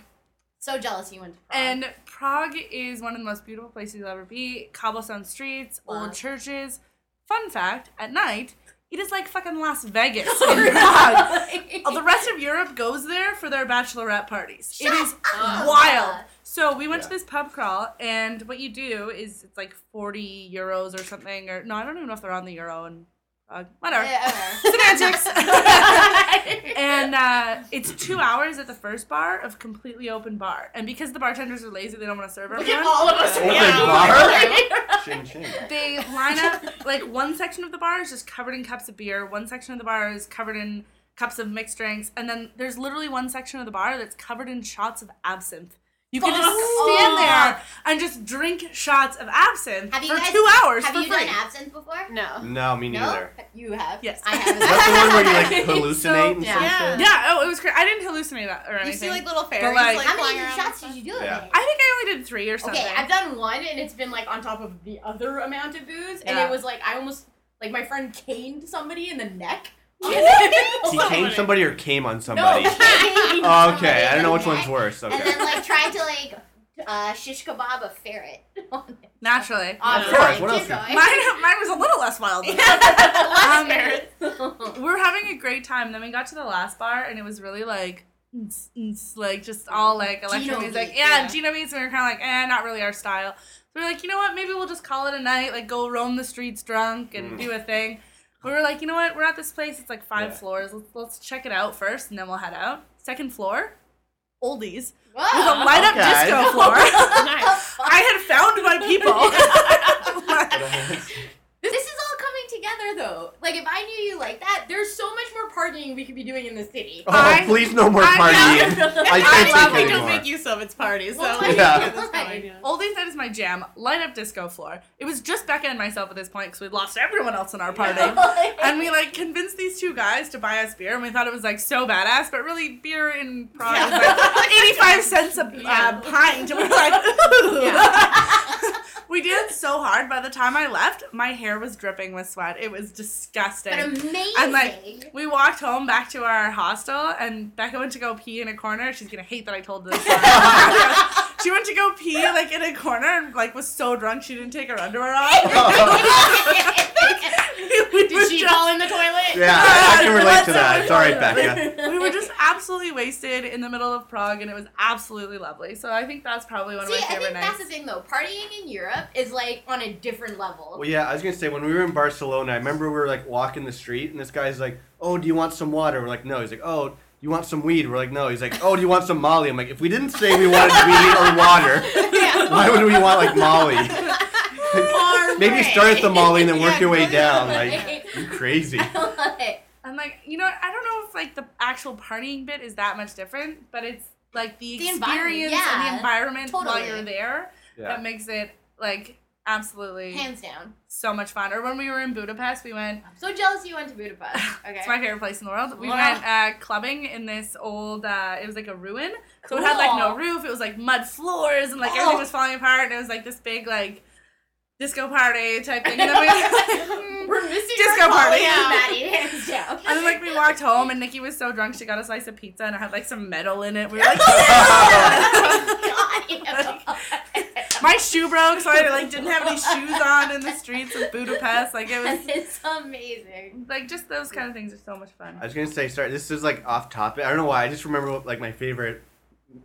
So jealous you went to Prague. And Prague is one of the most beautiful places you'll ever be. Cobblestone streets, Wow. old churches. Fun fact: at night, it is like fucking Las Vegas in Prague. Oh, the rest of Europe goes there for their bachelorette parties. it is up. wild. So we went to this pub crawl, and what you do is it's like forty euros or something, or no, I don't even know if they're on the euro and uh, whatever. Semantics. and uh, it's two hours at the first bar of completely open bar, and because the bartenders are lazy, they don't want to serve Look everyone. at all of us. Open Yeah. bar? Ching ching. they line up like one section of the bar is just covered in cups of beer one section of the bar is covered in cups of mixed drinks and then there's literally one section of the bar that's covered in shots of absinthe you can just stand there and just drink shots of absinthe Have you for guys, two hours Have for you free. done absinthe before? No. No, me No? neither. You have? Yes. I have. That's the one where you like hallucinate and Yeah. some Yeah. shit? yeah oh it was crazy. i didn't hallucinate that or anything You see like little fairies like- like, How flying many around shots did you do? Yeah. it? i think i only did three or something Okay, I've done one and it's been like on top of the other amount of booze, and Yeah. it was like I almost like my friend caned somebody in the neck. He came somebody or came on somebody? No, Oh, okay, I don't know which one's worse. And Okay. then like tried to like uh, shish kebab a ferret. naturally Of course, what else Keep going. mine, mine was a little less wild than that. Um, we were having a great time. Then we got to the last bar, and it was really like, "Ns, ns," like just all like electro Gino music. beat, Yeah, yeah. Gino beats. And we were kind of like, eh, not really our style. So we are like, you know what? Maybe we'll just call it a night. Like go roam the streets drunk and Mm. do a thing. We were like, you know what? We're at this place. It's like five Yeah. floors. Let's, let's check it out first, and then we'll head out. Second floor, oldies Whoa. with a light up Okay. disco floor. nice. I had found my people. This is all coming together though. Like if I knew you like that, there's so much more partying we could be doing in the city. Oh, I- please no more I- partying. I I can't love take we don't make use of its parties. So Well, we yeah. can do this fine, yeah. Oldies night is my jam. Light up disco floor. It was just Becca and myself at this point because we'd lost everyone else in our party. And we like convinced these two guys to buy us beer, and we thought it was like so badass. But really, beer in Prague is like eighty-five cents a uh, pint. And we were like, we did so hard. By the time I left, my hair was dripping with sweat. It was disgusting. But amazing. And like we walked home back to our hostel, and Becca went to go pee in a corner. She's gonna hate that I told this. she went to go pee like in a corner and like was so drunk she didn't take her underwear off. We were Did she just- fall in the toilet? Yeah, I, I can relate to that. not It's all right. Becca. we were just absolutely wasted in the middle of Prague, and it was absolutely lovely. So I think that's probably one of See, my I favorite think that's the thing though. Partying in Europe is like on a different level. Well, yeah, I was gonna say when we were in Barcelona, I remember we were like walking the street, and this guy's like, "Oh, do you want some water?" We're like, "No." He's like, "Oh, you want some weed?" We're like, "No." He's like, "Oh, do you want some Molly?" I'm like, "If we didn't say we wanted weed or water, why would we want like Molly?" Maybe start at the Molly and then work Yeah, your way down. Like, way. you crazy. I love it. I'm like, you know, I don't know if like the actual partying bit is that much different, but it's like the, The environment, experience and yeah, the environment while you're there Yeah. that makes it like absolutely Hands down. so much fun. Or when we were in Budapest, we went. I'm so jealous you went to Budapest. Okay. It's my favorite place in the world. We Wow. went uh, clubbing in this old. Uh, it was like a ruin, so it had like no roof. It was like mud floors and like everything was falling apart. And it was like this big like disco party type thing. And then we, We're hmm, missing Disco our party. Yeah. and Maddie, and then like we walked home, and Nikki was so drunk she got a slice of pizza and it had like some metal in it. We were like, my shoe broke, so I like didn't have any shoes on in the streets of Budapest. Like it was it's amazing. like just those kind of things are so much fun. I was gonna say, sorry, this is like off topic. I don't know why. I just remember like my favorite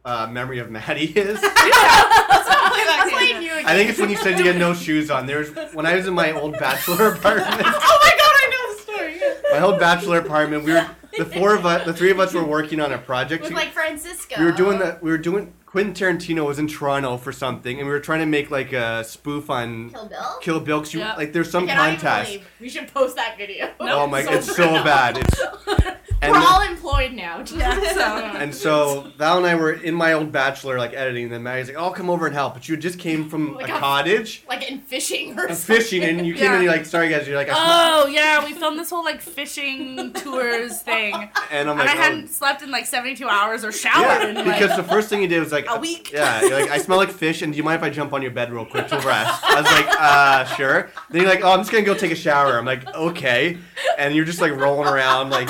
uh, memory of Maddie is. Let's play new again. I think it's when you said you had no shoes on. There's when I was in my old bachelor apartment. Oh my god, I know the story. my old bachelor apartment. We were the four of us, the three of us were working on a project. With like Francisco. we were doing the we were doing Quentin Tarantino was in Toronto for something, and we were trying to make like a spoof on Kill Bill. Kill Bill. 'cause you, Yeah. like there's some cannot contest. believe we should post that video. Oh my, So it's so bad. It's and We're the- all employed now. Yeah, so- And so Val and I were in my old bachelor like editing, and then Maddie's like, "I'll come over and help," but you just came from Like a a- cottage, like in fishing or something. fishing, and you came Yeah. and you're like, "Sorry guys," you're like, I sm-" Oh yeah, we filmed this whole like fishing tours thing, and and I'm I like, "Oh." hadn't slept in like 72 hours or showered Yeah, in like because the first thing you did was like a week. Yeah, you're like I smell like fish, and do you mind if I jump on your bed real quick to rest? I was like, uh, sure. Then you're like, oh, I'm just gonna go take a shower. I'm like, okay, and you're just like rolling around like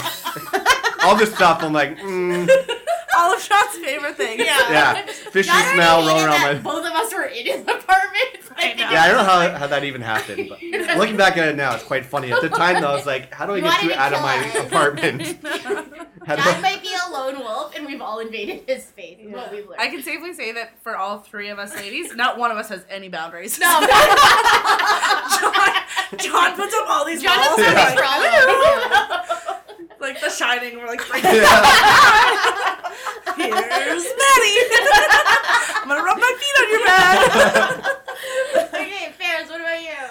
all this stuff. I'm like, mm, all of Sean's favorite things. Yeah. yeah, fishy Not smell rolling around my. Both of us were in his apartment. I know. Yeah, I don't know how, how that even happened, but looking back at it now, it's quite funny. At the time, though, I was like, how do I get wanted you to out of kill my us. apartment? How do John I- might be a lone wolf, and we've all invaded his space. Is what we've learned. I can safely say that for all three of us ladies, not one of us has any boundaries. no, John, John puts up all these John walls. doesn't and, have like, a problem. like The Shining, we're like, breaking Yeah. Here's Maddie. I'm gonna rub my feet on your bed. okay, Ferris, what about you?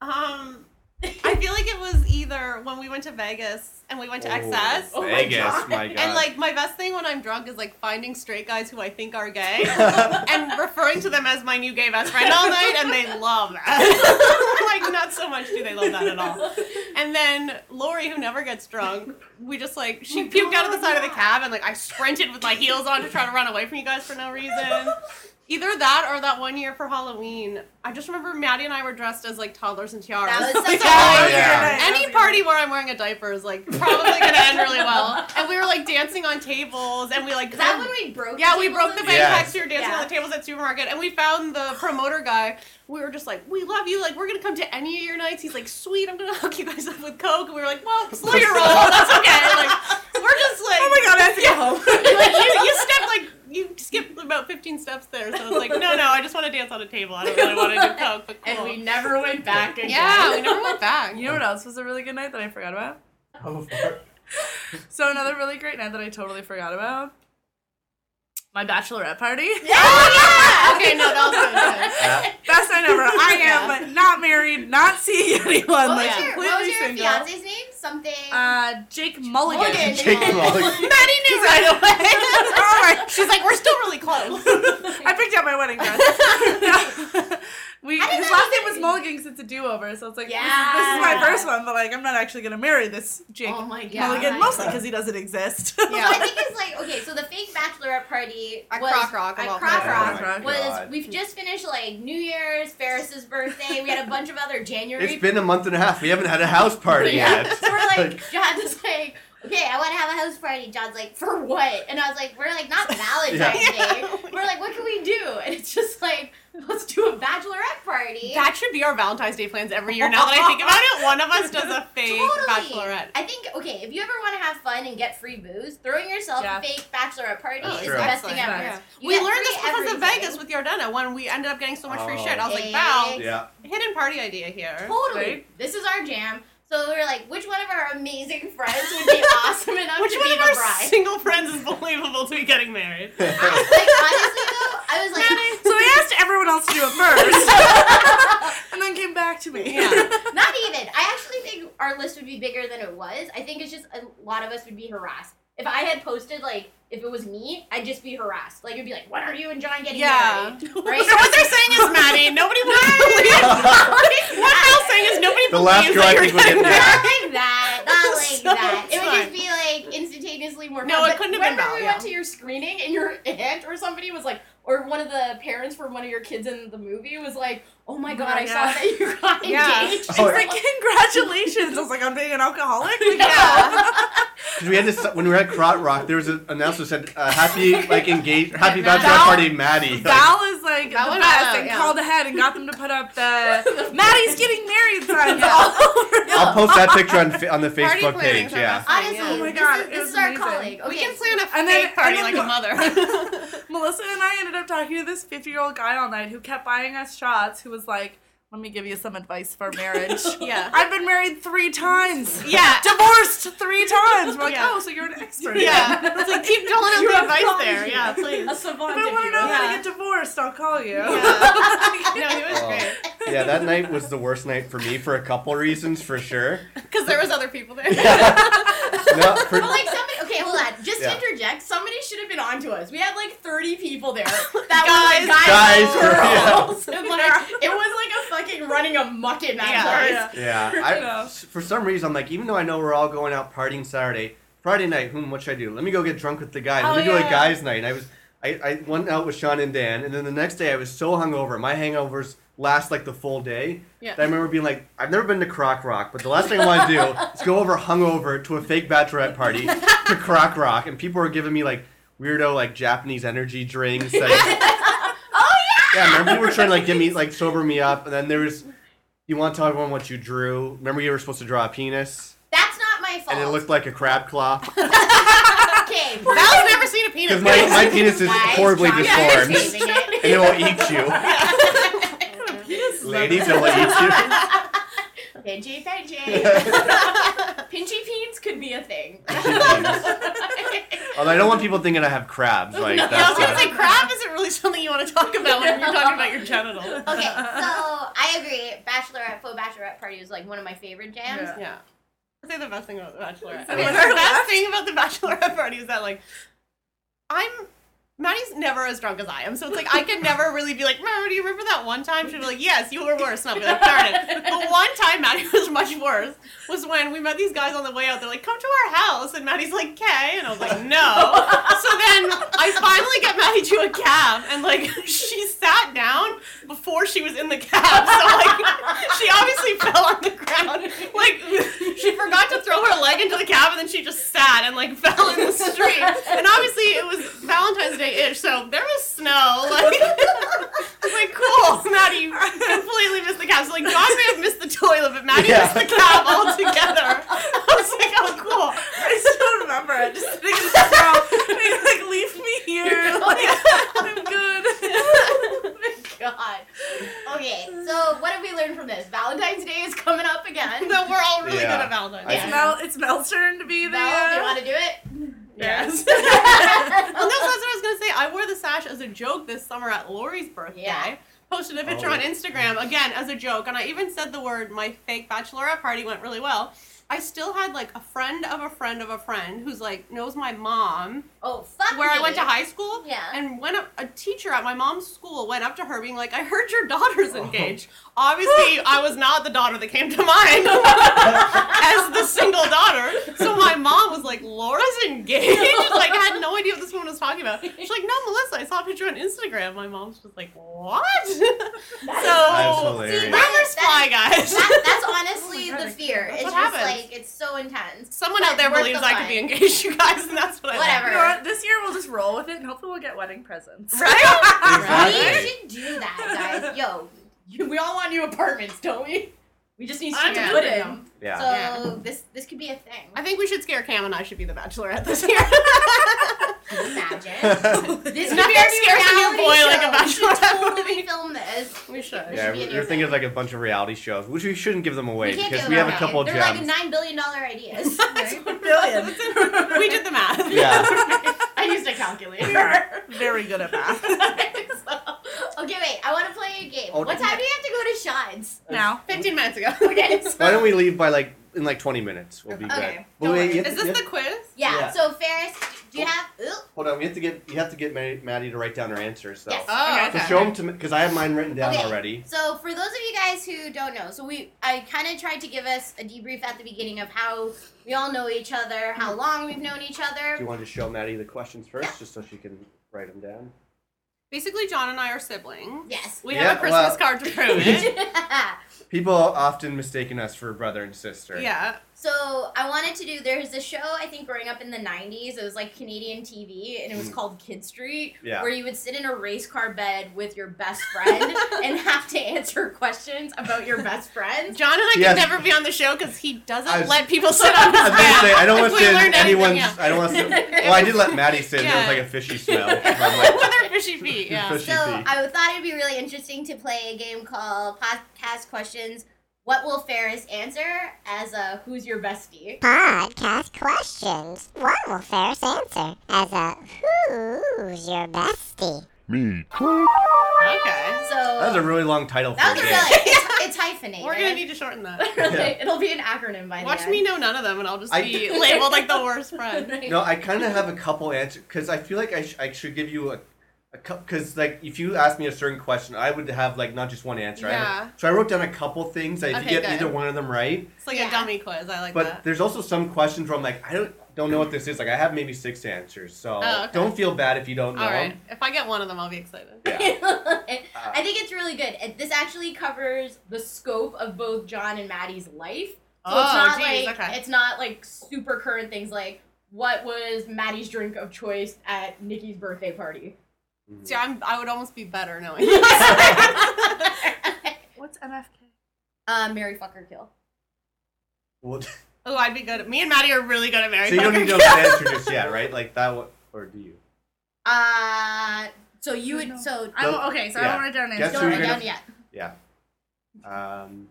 Um, I feel like it was either when we went to Vegas and we went to oh, XS. Oh my Vegas, God. my god. And like my best thing when I'm drunk is like finding straight guys who I think are gay and referring to them as my new gay best friend all night, and they love that. like not so much do they love that at all. And then Lori, who never gets drunk, we just like she oh puked out of the side of the cab, and like I sprinted with my heels on to try to run away from you guys for no reason. Either that or that one year for Halloween. I just remember Maddie and I were dressed as like toddlers and tiaras. That was such a Oh, yeah. Any party where I'm wearing a diaper is like probably gonna end really well. And we were like dancing on tables, and we like Is that um, when we broke? yeah, the we broke the and bank Yes. tax. We were dancing Yeah. on the tables at supermarket, and we found the promoter guy. We were just like, "We love you. Like, we're gonna come to any of your nights." He's like, "Sweet, I'm gonna hook you guys up with coke." And we were like, "Well, slow your roll. That's okay." Like, we're just like, Oh my god, I have to go home. like you, you step like you skipped about 15 steps there, so it's like, no, no, I just want to dance on a table. I don't really want to do coke, but cool. And we never went back again. yeah, we never went back. You know what else was a really good night that I forgot about? So another really great night that I totally forgot about. My bachelorette party. Yeah! yeah. Okay, no, that was good. Best night ever. I am but not married, not seeing anyone. What was like your, completely what was your single. fiance's name? Something. Uh, Jake Mulligan. Mulligan. Jake Mulligan. Maddie knew right away. All right. She's like, we're still really close. I picked out my wedding dress. we, How did his last name was Mulligan because it's a do-over, so it's like this, is, Yeah. this is my first one, but like I'm not actually gonna marry this Jake Oh my God. Mulligan, mostly because he doesn't exist. So I think it's like okay. So the fake bachelorette party At was Croc Rock, At Croc places. Rock Oh was God. we've just finished like New Year's, Ferris's birthday. We had a bunch of other January. It's been a month and a half. We haven't had a house party Yeah. yet. So we're like, John's like, okay, I want to have a house party. John's like, for what? And I was like, we're like, not Valentine's Day. We're like, what can we do? And it's just like, let's do a bachelorette party. That should be our Valentine's Day plans every year. Now that I think about it, one of us does a fake Totally. bachelorette. I think okay, if you ever want to have fun and get free booze, throwing yourself Yeah. a fake bachelorette party Oh, is true. the best thing ever. Yeah. We learned this because of. Vegas with Yardena when we ended up getting so much free Oh. shit. I was like, Eggs. Val, Yeah. hidden party idea here. Totally. Right? This is our jam. So we were like, which one of our amazing friends would be awesome enough Which to one of our single friends is believable to be getting married? like honestly though, I was like, so I asked everyone else to do it first, and then came back to me. Yeah. not even. I actually think our list would be bigger than it was. I think it's just a lot of us would be harassed. If I had posted like, if it was me, I'd just be harassed. Like it'd be like, when are you and John getting Yeah. married? Right? So what they're saying is, Maddie, nobody would believe. what Val's saying is nobody The last believes girl that I you're think would getting get- Not like that. Not like So that. It it's would fine. just be like instantaneously more. No, fun. it But couldn't have been remember Val, we yeah. went to your screening and your aunt or somebody was like, or one of the parents for one of your kids in the movie was like, "Oh my oh god, I saw that you got Yeah. engaged." Oh, She's like, congratulations. I was like, I'm being an alcoholic. Like, Yeah. Because we had this when we were at Croc Rock, there was an announcement that said uh, happy like engaged happy Val- bachelorette party Maddie. Like, Val is like Val the best all and yeah. called ahead and got them to put up the Maddie's getting married signs Yeah. all over. I'll post that picture on on the Facebook planning page. Yeah. us. Honestly, Oh my this God, is, this is our colleague. Okay, We can plan a And then- party and like a mother. Melissa and I ended up talking to this 50 year old guy all night who kept buying us shots. Who was like, "Let me give you some advice for marriage." Yeah. I've been married three times. Yeah. Divorced three times. We're like, Yeah. oh, so you're an expert. Yeah. It's like keep doling out the advice prodigy. there. Yeah, please. a savant. If I want to know will. how to get divorced, I'll call you. Yeah. no, he was Oh. great. Yeah, that night was the worst night for me for a couple reasons for sure. Because there was other people there. No, for, But like somebody, okay, hold on. Just Yeah. to interject, somebody should have been on to us. We had like 30 people there. That Guys. was like Guys, guys, and girls. And like it was like a fucking running amok in that Yeah. place. yeah, Yeah. I, for some reason I'm like, even though I know we're all going out partying Saturday, Friday night, hmm, what should I do? Let me go get drunk with the guys. Oh, Let me do a guys' night. And I was, I, I went out with Sean and Dan, and then the next day I was so hungover. My hangovers last like the full day. Yeah. That I remember being like, I've never been to Croc Rock, but the last thing I want to do is go over hungover to a fake bachelorette party to Croc Rock, and people were giving me like weirdo like Japanese energy drinks. Like, Oh yeah, Yeah, remember people were trying to like get me like sober me up, and then there was. You want to tell everyone what you drew? Remember you were supposed to draw a penis, That's not my fault. and it looked like a crab claw. Okay. Val's never seen a penis. Because my, my penis is Guys, horribly John's deformed, saving it. and it will eat you. Ladies, it will eat you. Pinchy, pinchy. Pinchy peens could be a thing. Although I don't want people thinking I have crabs. Like No, I that's was gonna uh, say crab isn't really something you want to talk about when you're talking about your genitals. Okay, so I agree. Bachelorette, faux bachelorette party was like one of my favorite jams. Yeah. Say the best thing about the Bachelorette. So Okay, the best thing about the Bachelorette party is that like I'm Maddie's never as drunk as I am, so it's like I can never really be like, remember, do you remember that one time? She'd be like, yes, you were worse. And I'll be like, darn it. The one time Maddie was much worse was when we met these guys on the way out. They're like, come to our house. And Maddie's like, okay. And I was like, no. So then I finally get Maddie to a cab, and like she sat down before she was in the cab. So like she obviously fell on the ground. Like she forgot to throw her leg into the cab, and then she just sat and like fell in the street. And obviously it was Valentine's Day they itch. So there was snow. Like, like cool. Maddie completely missed the cap. So like God, may have missed the toilet, but Maddie yeah. missed the cap altogether. I was like, oh cool. I still remember it. Just thinking in the snow. like, leave me here. Like, I'm good. oh my God. Okay, so what have we learned from this? Valentine's Day is coming up again. No, we're all really yeah. good at Valentine's. Day. Yeah. It's, Mel, it's Mel's turn to be there. Mel, do you want to do it? Yes. well, no, so that's what I was gonna say. I wore the sash as a joke this summer at Lori's birthday. Yeah. Posted a oh, picture Oh. on Instagram again as a joke, and I even said the word "my fake bachelorette party went really well." I still had like a friend of a friend of a friend who's like knows my mom, Oh, fuck where I went to high school. Yeah. And when a, a teacher at my mom's school went up to her, being like, "I heard your daughter's oh. engaged." Obviously, I was not the daughter that came to mind as the single daughter. So my mom was like, "Laura's engaged." like, I had no idea what this woman was talking about. She's like, "No, Melissa, I saw a picture on Instagram." My mom's just like, "What?" That's so hilarious. rumors fly, guys. That, that's honestly Oh my the fear. It's just happens. like it's so intense. Someone But out there believes the I could be fun. engaged, you guys, and that's what I Whatever. You know? This year we'll just roll with it, and hopefully we'll get wedding presents. Right? We Exactly. should do that, guys. Yo, you, we all want new apartments, don't we? We just need I'm to good. put in them. Yeah. So Yeah. this this could be a thing. I think we should scare Cam and I should be the bachelorette this year. Imagine? This could Nothing be our new scares a new reality boy like a show. We should totally film this. we should. Yeah, be a we're, new we're thinking of like a bunch of reality shows, which we shouldn't give them away we because we them have a away. couple They're gems. like nine billion dollar ideas. Billion. we did the math. Yeah. I used a calculator. Very good at math. So, okay, wait. I want to play a game. Oh, what time do you have to go to Shots? now. 15 minutes ago. Okay. So, Why don't we leave by like in like 20 minutes? We'll be Okay. good. Don't wait, worry. Is to- this the have- quiz? yeah, Yeah. So Ferris, do you have? Ooh, Hold on, we have to get you have to get Maddie, Maddie to write down her answers. So, Yes. Oh, so show them to me because I have mine written down Okay. already. So for those of you guys who don't know, so we I kind of tried to give us a debrief at the beginning of how we all know each other, how mm-hmm. long we've known each other. Do you want to show Maddie the questions first, just so she can write them down? Basically, John and I are siblings. Yes. We Yeah, have a Christmas well- card to prove it. People often mistaken us for brother and sister. yeah. So I wanted to do. There's a show I think growing up in the '90s. It was like Canadian TV, and it was Mm. called Kid Street, Yeah. where you would sit in a race car bed with your best friend and have to answer questions about your best friend. John and I Yes. could never be on the show because he doesn't I was- let people sit on his I was bed. say I don't want to we sit learned in anything, anyone's. yeah. I don't want to. Well, I did let Maddie sit. and There was like a fishy smell. I'm like, With their fishy feet, yeah. Fishy So feet. I thought it'd be really interesting to play a game called Podcast Questions. What will Ferris answer as a Who's Your Bestie? Podcast questions. What will Ferris answer? As a who's your bestie? Me. Okay. So that was a really long title for that a was a game. really it's, it's hyphenated. We're gonna need to shorten that. Really, It'll be an acronym by Watch the end. me know none of them, and I'll just I- be labeled like the worst friend. No, I kind of have a couple answers because I feel like I, sh- I should give you a, a because like if you ask me a certain question, I would have like not just one answer. I have- Yeah. so I wrote down a couple things. That if Okay, you get good. either one of them right, It's like Yeah. a dummy quiz. I like but that. But there's also some questions where I'm like I don't don't know what this is. Like I have maybe six answers, so Oh, okay. don't feel bad if you don't know. All right. them. If I get one of them, I'll be excited. Yeah. I think it's really good. This actually covers the scope of both John and Maddie's life. So Oh, it's not geez, like okay. it's not like super current things like what was Maddie's drink of choice at Nikki's birthday party. Mhm. See, I'm, I would almost be better knowing. What's MFK? uh, Mary fucker kill. Well, oh, I'd be good. At, me and Maddie are really good at Mary. so you don't Fucker need to know Kill. that answer just yet, right? Like that, one, or do you? Uh, so you would No. so I Don't- okay, so yeah. I don't write down an Guess answer. don't write gonna- down yet. Yeah. Um,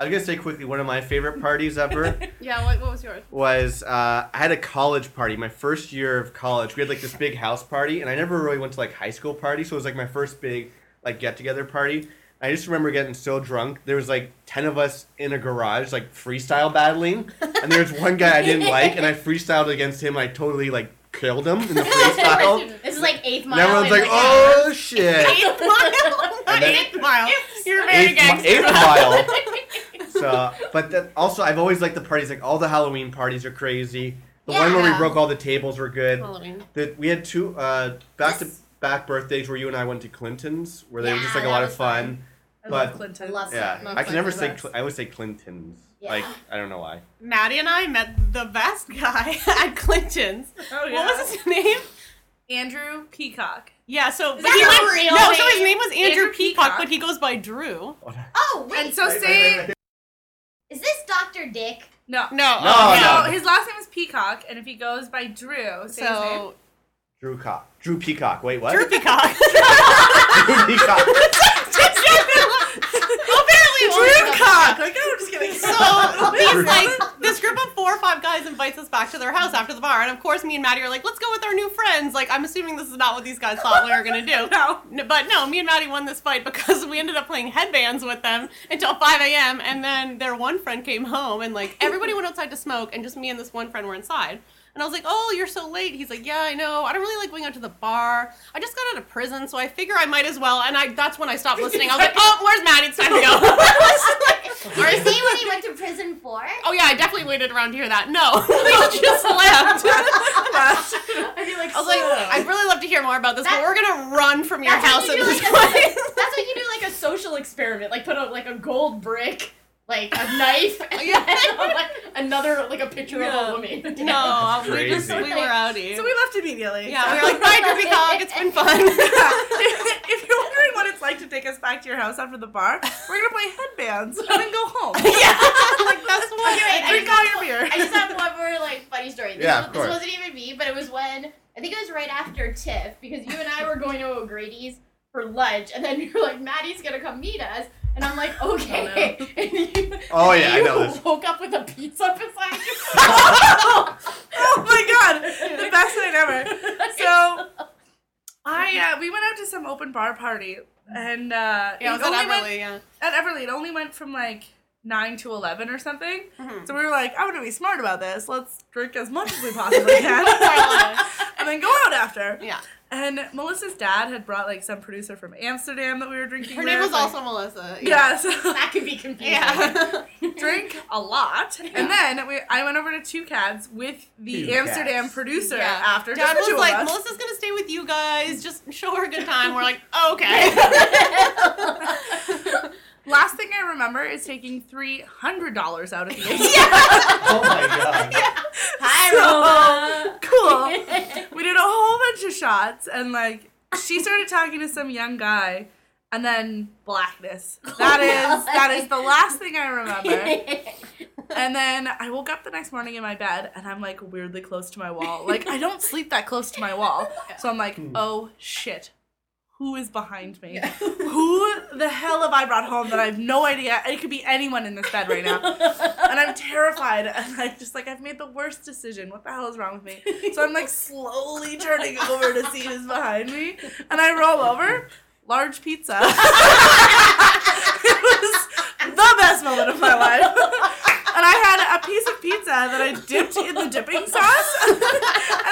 I was gonna say quickly one of my favorite parties ever. Yeah, what, what was yours? was uh, I had a college party, my first year of college. We had like this big house party, and I never really went to like high school parties, so it was like my first big like get together party. I just remember getting so drunk. There was like ten of us in a garage, like freestyle battling, and there was one guy I didn't like, and I freestyled against him. I totally like killed him in the freestyle. This is like eighth and mile. everyone's and, like, "Oh shit!" Eighth mile. Then- Eighth mile. You're very Eighth, mi- gangster. eighth mile. So, but that, also, I've always liked the parties. Like all the Halloween parties are crazy. The one where we broke all the tables were good. Halloween. The, we had two uh, back-to-back birthdays where you and I went to Clinton's, where they were just like a lot of fun. fun. I But- love Clinton. Love Yeah, No, I can never say. Cl- I always say Clinton's. Yeah. Like I don't know why. Maddie and I met the best guy at Clinton's. Oh, yeah. What was his name? Andrew Peacock. Yeah, so Is but that he your went, real no, so his name? name was Andrew, Andrew Peacock, Peacock. but he goes by Drew. Oh wait, And so say is this Doctor Dick? no. No, No, uh, oh, So his last name is Peacock, and if he goes by Drew, say his name. So Drew Cock. Drew Peacock. Wait, what? Drew Peacock. Drew Peacock. Apparently, Drew Drew Cock. this like this group of four or five guys invites us back to their house after the bar, and of course, me and Maddie are like, "Let's go with our new friends." Like, I'm assuming this is not what these guys thought we were gonna do. No. But no, me and Maddie won this fight because we ended up playing headbands with them until 5 a.m. And then their one friend came home, and like everybody went outside to smoke, and just me and this one friend were inside. And I was like, "Oh, you're so late." He's like, "Yeah, I know. I don't really like going out to the bar. I just got out of prison, so I figure I might as well." And I that's when I stopped listening. I was like, "Oh, where's Maddie? It's time to go." Or is he what he went to prison for? Oh yeah, I definitely waited around to hear that. No, we just left. I feel like I was like, I'd really love to hear more about this, but we're gonna run from your house you at this like, point. a, that's what you do like a social experiment. Like put a like a gold brick, like a knife, and Yeah. then, like, another like a picture Yeah. of a woman. No, we just Crazy. we were outie. So we left immediately. yeah, we were like, bye, Drippy Cock. It's been fun. if you're wondering what it's like to take us back to your house after the bar, we're gonna play headbands and then go home. yeah, like that's what. Okay, wait, I Drink just- all your beer. I just have one more like funny story. This, Yeah, was- of this course. wasn't even me, but it was when I think it was right after TIFF because you and I were going to O'Grady's for lunch, and then you were like, "Maddie's gonna come meet us," and I'm like, "Okay." Oh, And you, Oh, and yeah, I you know this. Woke up with a pizza beside you. oh my god, the best thing ever. So I uh, we went out to some open bar party and uh, Yeah, it was only at went- Everly, yeah. at Everly, it only went from like nine to eleven or something. Mhm. So we were like, I'm gonna be smart about this. Let's drink as much as we possibly can, and then go out after. Yeah. And Melissa's dad had brought like some producer from Amsterdam that we were drinking. Her name was like- also Melissa. yeah. So that could be confusing. Yeah. drink a lot, and then we I went over to Two Cats with the Two Amsterdam Cats. producer Yeah. after. Dad just was like, us. Melissa's gonna stay with you guys. Just show her a good time. We're like, okay. Last thing I remember is taking three hundred dollars out of the ATM. Oh my god. Hi, Roma. cool. We did a whole bunch of shots, and like she started talking to some young guy, and then blackness. That is that is the last thing I remember. And then I woke up the next morning in my bed, and I'm like weirdly close to my wall. Like I don't sleep that close to my wall, so I'm like, hmm. oh shit. Who is behind me? Who the hell have I brought home that I have no idea? It could be anyone in this bed right now. And I'm terrified. And I'm just like, I've made the worst decision. What the hell is wrong with me? So I'm like slowly turning over to see who's behind me. And I roll over. Large pizza. it was the best moment of my life. And I had a piece of pizza that I dipped in the dipping sauce and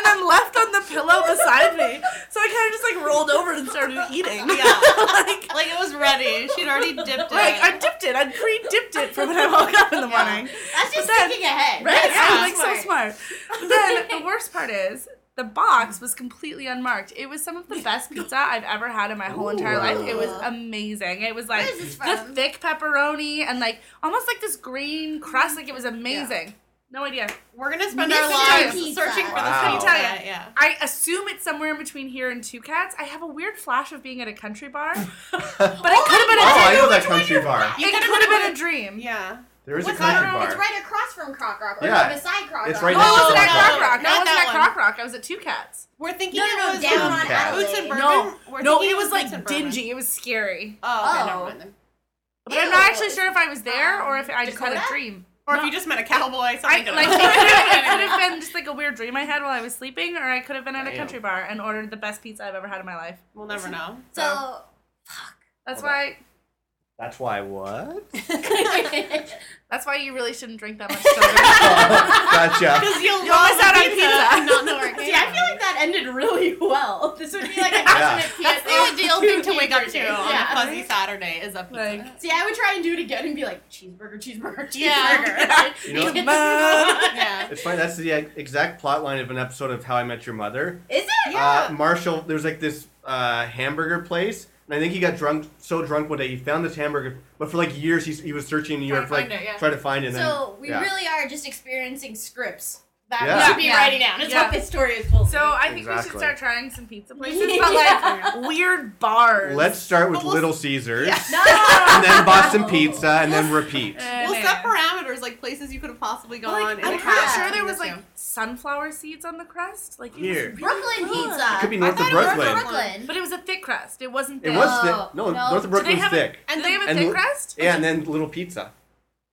then left on the pillow beside me. So I kind of just like rolled over and started eating. Yeah. like, like it was ready. She'd already dipped it. like I dipped it. I pre-dipped it for when I woke up in the morning. That's just then- thinking ahead. Right? That's Yeah, so like so smart. But then the worst part is the box mm. was completely unmarked. It was some of the best pizza I've ever had in my whole entire life. It was amazing. It was like Where is this the thick pepperoni and like almost like this green crust. Like it was amazing. No idea. We're gonna spend Miss our lives Pizza. searching for Wow. this Tell pizza. ya. Yeah. I assume it's somewhere in between here and Two Cats. I have a weird flash of being at a country bar, but it could have oh, been a Oh, I dream. know that country bar. You it could've could have been been a dream. Yeah. There is a country that? bar. It's right across from Croc Rock. Or Yeah. beside Croc It's Rock. right Oh, next I wasn't at. Croc Rock. Not I wasn't at. Croc Rock. I was at Two Cats. We're thinking No, it no, no, was down on Boots and Adelaide. Bourbon. No, We're no, it was like dingy. It was scary. Oh, okay, Oh. never mind then. But I'm not actually sure if I was there Um, or if I just had a dream. Or if No. you just met a cowboy, I, something could like, it have could have it could have been just like a weird dream I had while I was sleeping, or I could have been at a country bar and ordered the best pizza I've ever had in my life. We'll never know. So. Fuck. That's Hold why. That's why what? That's why you really shouldn't drink that much soda. gotcha. Because you'll, You'll love miss out on pizza. and not know where it came See, I feel like that ended really well. This would be like a Yeah. passionate That's the ideal thing to wake up to on a fuzzy Saturday is a pizza. Like- See, I would try and do it again and be like cheeseburger, cheeseburger, cheeseburger. Yeah. You know- yeah. It's funny. That's the exact plot line of an episode of How I Met Your Mother. Is it? Uh, Marshall, there's like this uh, hamburger place, and I think he got drunk, so drunk one day he found this hamburger, but for like years he's, he was searching in New Trying York, to for, like find it, yeah. trying to find it. And So then, we yeah. really are just experiencing scripts that Yeah. we should be Yeah. writing down. It's Yeah. what this story is full. So I think we should start trying some pizza places, but like weird bars. Let's start with we'll- Little Caesars, no. and then Boston Pizza, and then repeat. Eh, We'll nah. set parameters, like places you could have possibly gone. Like, I'm a pretty cab sure there was like sunflower seeds on the crust. Like it Here. was Brooklyn pizza. Could be I north of thought it Brooklyn. Brooklyn. but it was a thick crust. It wasn't. It Thick. was Oh, thick. No, no. north of Do Brooklyn's have a- thick. And And they have a and thick crust. Yeah, and then little pizza.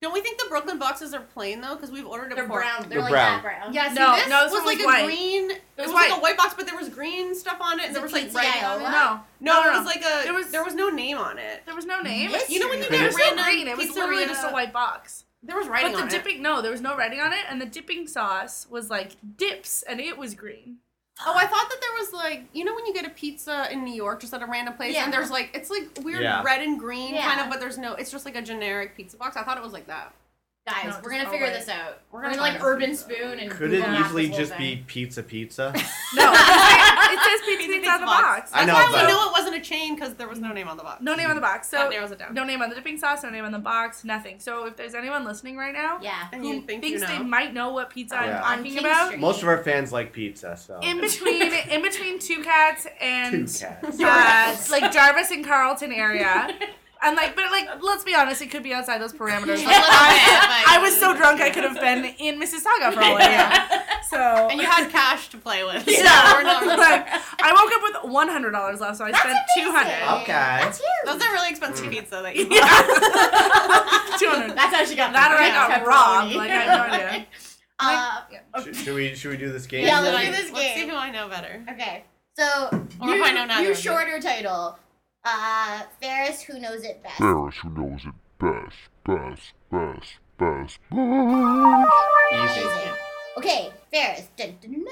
Don't we think the Brooklyn boxes are plain though? Because we've ordered it They're before. brown. They're, They're like brown. that brown. Yeah, see, No, this no, this was one like was a white. green. It was was, like white. a white box, but there was green stuff on it. and Is there it was like pizza writing on it. No, No, no, it no. was like a. There was- there was no name on it. There was no name. Mystery. You know when you Could get it- was no random green. It was literally just a white box. There was writing But the on dipping, no, there was no writing on it, and the dipping sauce was like dips, and it was green. It. Oh, I thought that there was like you know when you get a pizza in New York just at a random place Yeah. and there's like it's like weird Yeah. red and green kind of, but there's no. It's just like a generic pizza box. I thought it was like that. Guys, No, we're gonna figure this out. We're We're gonna gonna like find Urbanspoon and Could Google it Map easily just thing. be pizza pizza? No, it says, it says pizza pizza on the box. I That's know, why but- we knew it wasn't a chain because there was no name on the box. No name on the box. So That narrows it down. no name on the dipping sauce, no name on the box, nothing. So if there's anyone listening right now Yeah. And who you think you thinks know. they might know what pizza Yeah. I'm talking about, Street. Most of our fans like pizza, so. in between in between Two Cats and Two cats. uh, like Jarvis and Carlton area. And like, but like, let's be honest, it could be outside those parameters. Like, I, I was so drunk I could have been in Mississauga for all I knew. So And you had cash to play with. yeah, We're not- like, I woke up with one hundred dollars left, so I spent two hundred. Okay. That's huge. Those are really expensive pizza that you Two hundred. That's how she got That or I got pepperoni. robbed. Like I have no idea. Uh, Should, should we should we do this game? Yeah, Let's let's do this game. Let's see who I know better. okay. So Or new, if I know neither new of you. shorter title. Uh, Ferris, who knows it best? Ferris who knows it best, best, best, best, best. Easy. Amazing. Okay, Ferris. Dun, dun, dun.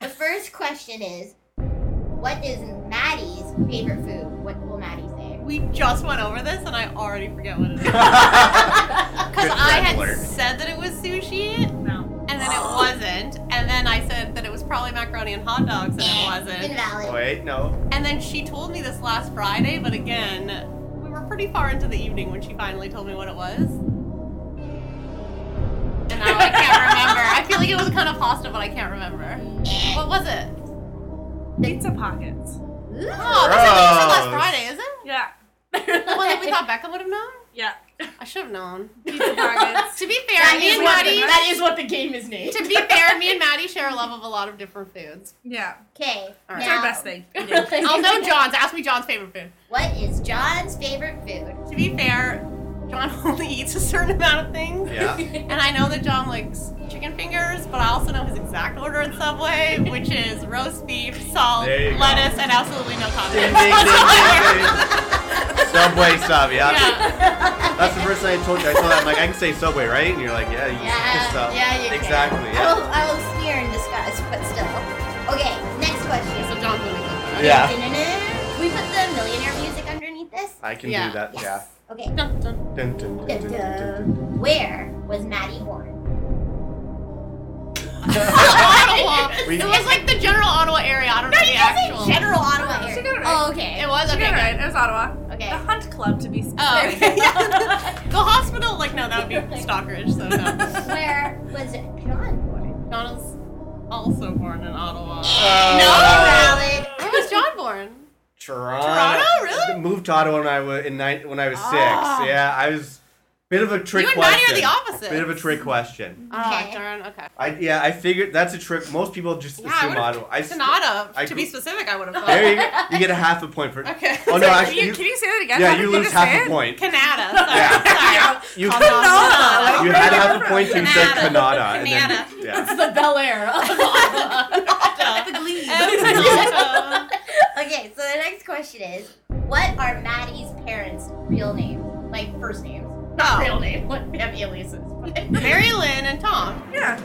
The first question is, what is Maddie's favorite food? What will Maddie say? We just went over this and I already forget what it is. Good Because I had alert. said that it was sushi, No. And then it wasn't, and then I said that it was probably macaroni and hot dogs, and it wasn't. Invalid. Oh, wait, no. And then she told me this last Friday, but again, we were pretty far into the evening when she finally told me what it was. And now I can't remember. I feel like it was kind of pasta, but I can't remember. What was it? Pizza pockets. Oh, that's what you said last Gross. Friday, is it? Yeah. The one that we thought Becca would have known? Yeah. I should have known. Pizza pockets. To be fair, That me and what the- that is what the game is named. To be fair, me and Maddie share a love of a lot of different foods. Yeah. Okay, Alright. It's our best thing. I'll know John's. Ask me John's favorite food. what is John's favorite food? To be fair, John only eats a certain amount of things. Yeah. And I know that John likes chicken fingers, but I also know his exact order at Subway, which is roast beef, salt, There you go. lettuce, and absolutely no Ding, condiments. Subway sub, yeah. Yeah. That's the first thing I told you. I told her, I'm like, I can say Subway, right? And you're like, yeah, you Yeah, can sub. yeah, you can. Exactly, I will, I will sneer in disguise, but still. Okay, next question. So John's winning. Yeah. Dun-dun-dun. Can we put the millionaire music underneath this? I can Yeah. do that, Yes. yeah. Okay. Dun, dun. Dun, dun, dun, dun, dun, dun, Where was Maddie born? Ottawa. It was like the general Ottawa area. I don't know the actual. General Ottawa She area. got it right. Oh, okay. It was She okay. got it right. It was Ottawa. Okay. The Hunt Club, to be specific. Oh, okay. the hospital, like, no, that would be Stockridge, so no. Where was John born? John was also born in Ottawa. Oh. Valid. Where was John born? Toronto. Toronto? Really? Moved to Ottawa when I was in nine, when I was six. Ah. Yeah, I was bit of a trick You and question. Maddie are the opposite. Bit of a trick question. Oh, Okay. darn, okay. I yeah, I figured that's a trick. Most people just Yeah, I assume would've- Ottawa. I s- Sonata, I to be specific, I would have thought. There you go. You get a half a point for. Okay. Oh no, Can actually, you, you, can you say that again? yeah, How you lose half a point. Canada. Sorry. Yeah. You Canada. you had half a point to say Canada. and then- Canada. Yeah. the Bel Air of The Glebe. Okay, so the next question is, what are Maddie's parents' real names? Like first names. Not Oh. real name. What have aliases. Mary Lynn and Tom. Yeah.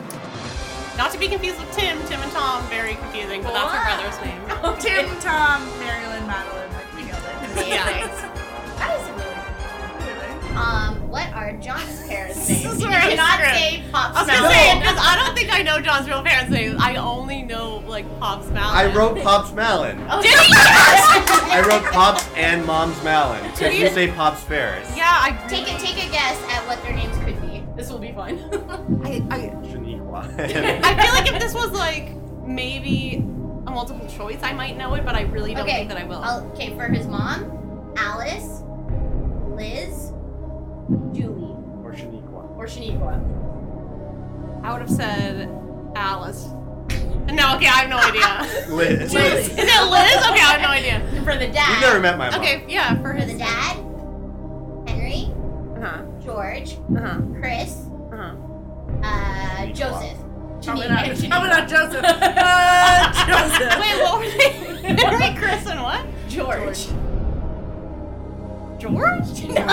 Not to be confused with Tim. Tim and Tom, very confusing, but that's her brother's name. Tim, Tom, Mary Marilyn, Madeline. Like, we nailed it. Yeah. That is a really Um, what are John's parents' names? This is You where I'm cannot screwed. say Pops I was gonna Malone. say because I don't think I know John's real parents' names. I only know like Pop's Malin. I wrote Pops Malin. Oh, Did he? I wrote Pops and Mom's Malin. Did you? you say Pops Ferris. Yeah, I Take a take a guess at what their names could be. This will be fun. I, I, Shaniqua. I feel like if this was like maybe a multiple choice, I might know it, but I really don't okay. think that I will. I'll- okay, for his mom, Alice, Liz, Julie, or Shaniqua. Or Shaniqua. I would have said Alice. No, okay, I have no idea. Liz. Liz. Is it Liz? Okay, I have no idea. For the dad. You've never met my mom. Okay, yeah, for For the dad, Henry, Uh-huh. George, Uh-huh. Chris, Uh-huh. uh, Joseph. Probably Janine, not, and Janine. probably not Joseph. Uh, Joseph. Wait, what were they? Henry, Chris, and what? George. George? No.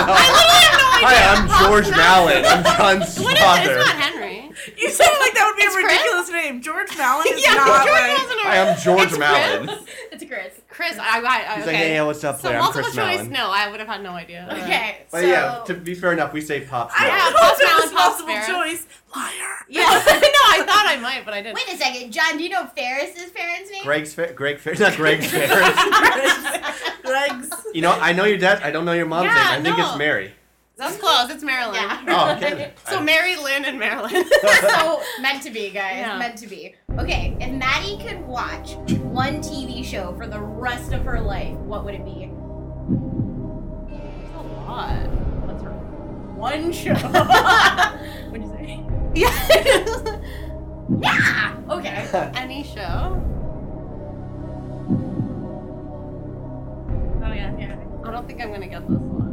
Hi, I'm George Mallet. I'm John's What is it? father. It's not Henry. You sounded like that would be It's a Chris? ridiculous name. George Mallon is yeah, not George like- wasn't Hi, I'm George It's Mallet. Chris. It's Chris. Chris, I, I, I He's okay. like, hey, yeah, what's up, so player? I'm multiple Chris choice? Malin. No, I would have had no idea. Okay, But so yeah, to be fair enough, we say Pops I Yeah, Mallet. know Pops it Mallon, was Pops multiple Ferris. choice. Liar. Yeah, no, I thought I might, but I didn't. wait a second, John. Do you know Ferris's parents' name? Greg's Fer- Greg Fer- not Greg's Ferris. Legs. You know, I know your dad. I don't know your mom's Yeah, name. I think no. it's Mary. That's close. It's Marilyn. Yeah. Oh, okay. So I- Mary Lynn and Marilyn. so meant to be, guys. Yeah. Meant to be. Okay, if Maddie could watch one TV show for the rest of her life, what would it be? a lot. What's her one show? What'd you say? Yeah. Yeah. Okay. Any show? Oh yeah, yeah. I don't think I'm gonna get this one.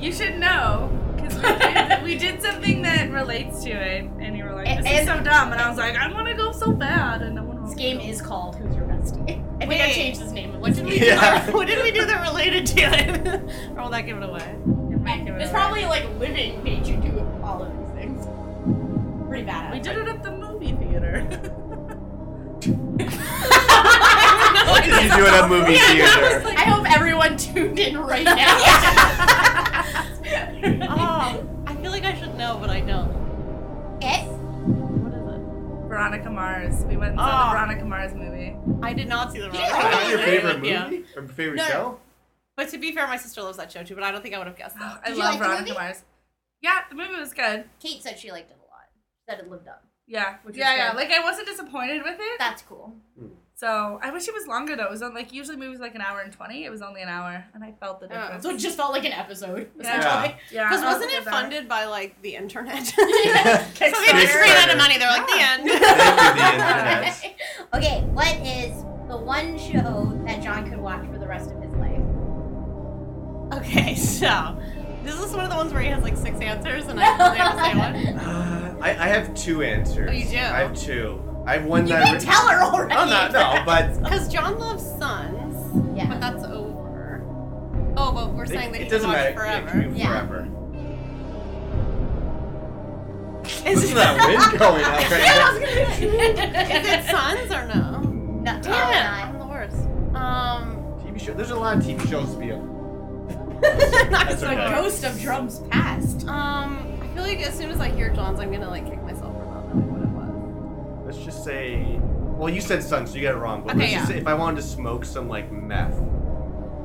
You should know because we did, we did something that relates to it, and you were like, "This is And- so dumb," and I was like, "I want to go so bad," and no one. This game is called Who's Your Bestie? I think I Wait. changed his name. What did we Yeah. do? What did we do that related to it? or will that give it away? It's probably like living made you do all of these things. Pretty bad. We did it at the movie theater. What did you do at a movie theater? I hope everyone tuned in right now. Know, but I don't. okay. What is it? Veronica Mars. We went and saw Oh. the ah. Veronica Mars movie. I did not see the You wrong. didn't Is that your favorite Yeah. movie or favorite No. show? But to be fair, my sister loves that show too, but I don't think I would have guessed that. I Did you love like the Veronica movie? Mars. Yeah, the movie was good. Kate said she liked it a lot. She said it lived up. Yeah, Which is yeah, yeah. good. Like I wasn't disappointed with it. That's cool. So I wish it was longer though. It was on, like usually movies like an hour and twenty. It was only an hour, and I felt the Yeah. difference. So it just felt like an episode. Yeah. Essentially. yeah, Because I'll wasn't give it that. funded by like the internet? so they just ran out of money. They're like the end. Thank the okay, what is the one show that John could watch for the rest of his life? Okay, so this is one of the ones where he has like six answers, and I only have to say one. Uh, I, I have two answers. Oh, you do? I have two. I have one You that. I can re- tell her already. Oh, no, no, but Because John loves Sons, Yeah. but that's over. Oh, but we're saying that it, he it doesn't can watch matter. Yeah, it forever. Yeah. forever. Is Listen it, to that wind going up right now. is it Sons or no? No, Damn no, it. I'm the worst. Um, TV show. There's a lot of TV shows to be on. That's okay. The ghost of drums past. Um, I feel like as soon as I hear John's, I'm gonna like kick myself Let's just say. Well, you said sun, so you got it wrong. But Okay, let's just say if I wanted to smoke some like meth.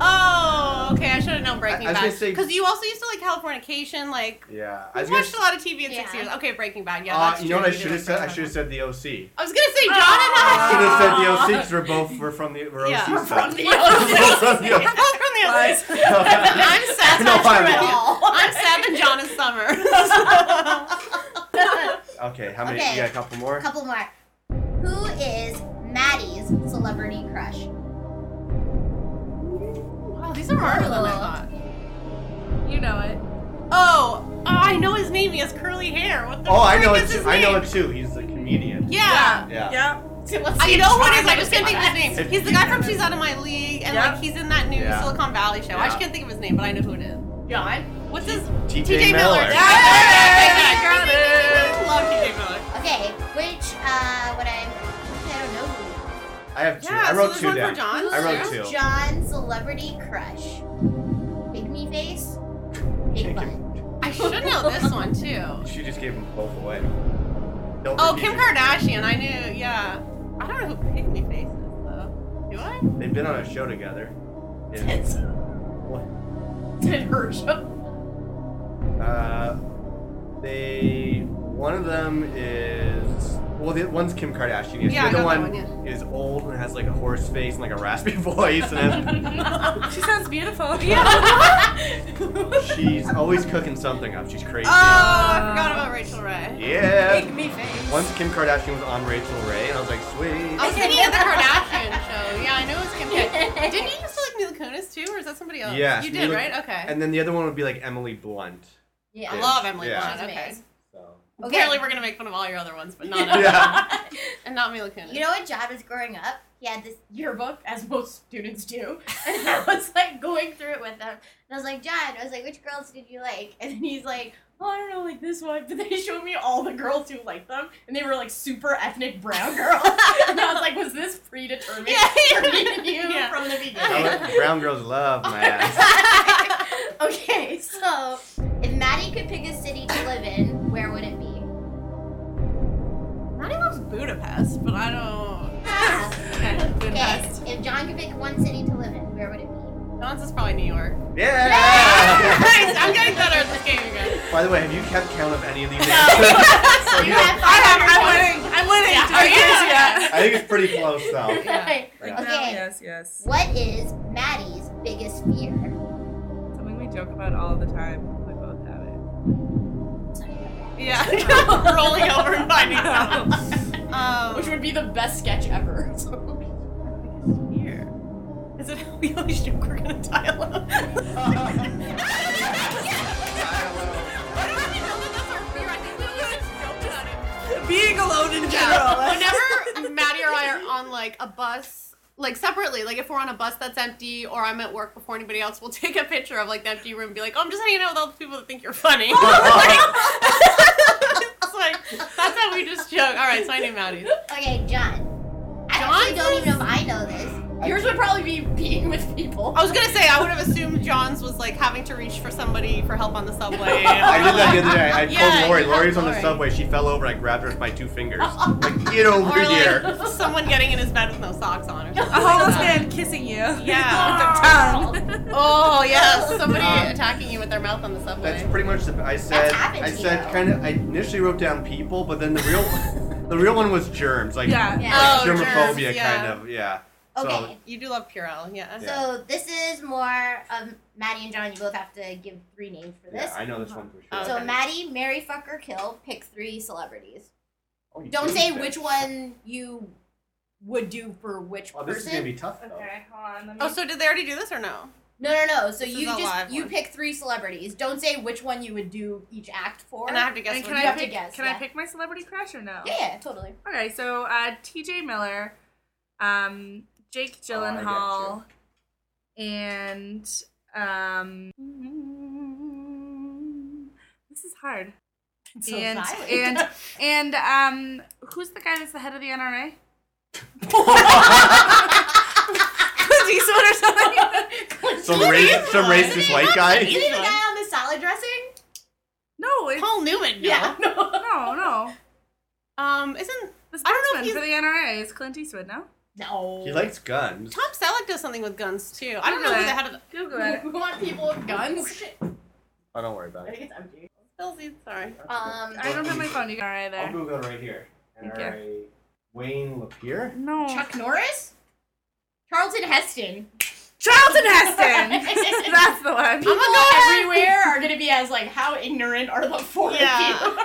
Oh, okay. I should have known Breaking I- I was Bad. gonna say- Because you also used to like Californication. Like, Yeah. I I was gonna. watched a lot of TV in six Yeah. years. Okay, Breaking Bad. Yeah, uh, that's you know what I true. should have said? I should have said the OC. I was gonna say John and I I. should have said the OC because we're both we're from the we're Yeah. OC We're from the We're both from the OC. Both from the Lies. I'm Seth. No, I'm, I'm Seth. not. I'm Seth and John is Summer. Okay, how many? Okay. You got a couple more? A couple more. Who is Maddie's celebrity crush? Wow, these are harder than I thought. You know it. Oh, oh, I know his name. He has curly hair. What the Oh, I frick know is it too. I know name? it too. He's the comedian. Yeah. Yeah. Yeah. I know who it is. I just can't think of his name. If- He's the guy from She's Out of My League, and Yeah. like he's in that new Yeah. Silicon Valley show. I Yeah. just can't think of his name, but I know who it is. John. What's his? TJ Miller. Miller. Yeah, Yeah, got it. Love TJ Miller. Okay, which uh, what I I don't know who. I have two. Yeah, I wrote there's two one down. for John. I wrote too? two. John's celebrity crush. Big me face. Big butt. I should know this one too. She just gave them both away. Don't Oh, Kim. Kardashian. I knew. Yeah. I don't know who Pygmy Face is though. Do I? They've been on a show together. Yeah. It's What? did her show. Uh, they. One of them is. Well, the one's Kim Kardashian. Yes. Yeah, I the other got that one, one, is old and has like a horse face and like a raspy voice, and She sounds beautiful. then she's always cooking something up. She's crazy. Oh, I forgot about Rachael Ray. yeah. Big me face. Once Kim Kardashian was on Rachael Ray, and I was like, sweet. I was thinking of the Kardashian show. Yeah, I know it's Kim. K. Didn't you used to like Mila Kunis too, or is that somebody else? Yeah. you did, Mila- right? Okay. And then the other one would be like Emily Blunt. Yeah. I love Emily Yeah. Blunt. Okay. Amazing. So. Okay. Apparently, we're gonna make fun of all your other ones, but not Yeah. and not Mila Kunis. You know when John was growing up, he had this yearbook, as most students do, and I was like going through it with him. And I was like, John, I was like, which girls did you like? And then he's like, oh, I don't know, like this one. But they showed me all the girls who liked them, and they were like super ethnic brown girls. and I was like, was this predetermined Yeah. for me and you Yeah. from the beginning? Brown- Brown girls love my ass. okay, so if Maddie could pick a city to live in, Budapest, but I don't. Okay, Okay, Budapest. if John could pick one city to live in, where would it be? John's is probably New York. Yeah. Nice, I'm getting better at this game again. By the way, have you kept count of any of these No. answers? So You you have I am. 500 I'm points. winning. I'm winning. Yeah. Do I get? Yeah. I think it's pretty close though. Okay. Yeah. Okay. Yes, yes. What is Maddie's biggest fear? Something we joke about all the time. We both have it. Yeah. Rolling over and finding out. Um, Which would be the best sketch ever. here? Is it how we always joke we're gonna die alone? Being alone in general. Whenever Maddie or I are on like a bus, like separately, like if we're on a bus that's empty or I'm at work before anybody else, we'll take a picture of like the empty room and be like, oh, I'm just hanging out with all the people that think you're funny. Like, like, that's how we just joke. All right, so I knew Maddie's. Okay, John. I actually don't even know if I know this. Yours would probably be being with people. I was gonna say I would have assumed John's was like having to reach for somebody for help on the subway. I did that the other day. I Yeah, told Lori. Lori's on the Lori. subway. She fell over. I grabbed her with my two fingers. Like, get over or here. like someone getting in his bed with no socks on or A something. homeless man kissing you. Yeah. With their tongue. Oh yes, somebody Um, attacking you with their mouth on the subway. That's pretty much the. I said. I said you. kind of. I initially wrote down people, but then the real, the real one was germs. Like, Yeah. Yeah. like Oh, germophobia, germs, yeah. kind of. Yeah. So, Okay. You do love Purell, yeah. Yeah. So this is more of Maddie and John. You both have to give three names for this. yeah, I know this one for sure. Oh, So Maddie, marry, fuck, or kill. Pick three celebrities. Oh, Don't say it. which one you would do for which person. Oh, this is gonna be tough though. Okay, hold on. Let me... Oh, so did they already do this or no? No, no, no. So This you just you one. pick three celebrities. Don't say which one you would do each act for. And I have to guess And can you I have to pick? guess, can yeah. I pick my celebrity crush or no? yeah, yeah, totally. Okay, so uh, T.J. Miller, um, Jake Oh, I Gyllenhaal, and um, this is hard. It's so and silent. and and um, who's the guy that's the head of the NRA? Clint Eastwood or something? Some race, some racist white guy. Is he the guy on the salad dressing? No, it's Paul Newman, no. Yeah. No. no, no. Um, isn't The I don't know spokesman if for the NRA is Clint Eastwood. No, No. He likes guns. Tom Selleck does something with guns too? I don't know Google who the it. head of the Google it. We want people with guns. Oh, don't worry about it. I it. think it's empty. Chelsea, sorry. Um, I don't have my phone. You got NRA I'll there. Google it right here. Thank you. NRA Wayne LaPierre. No, Chuck Norris, Charlton Heston. Charlton Heston. That's the one. People go everywhere are gonna be as like, how ignorant are the four Yeah. of you?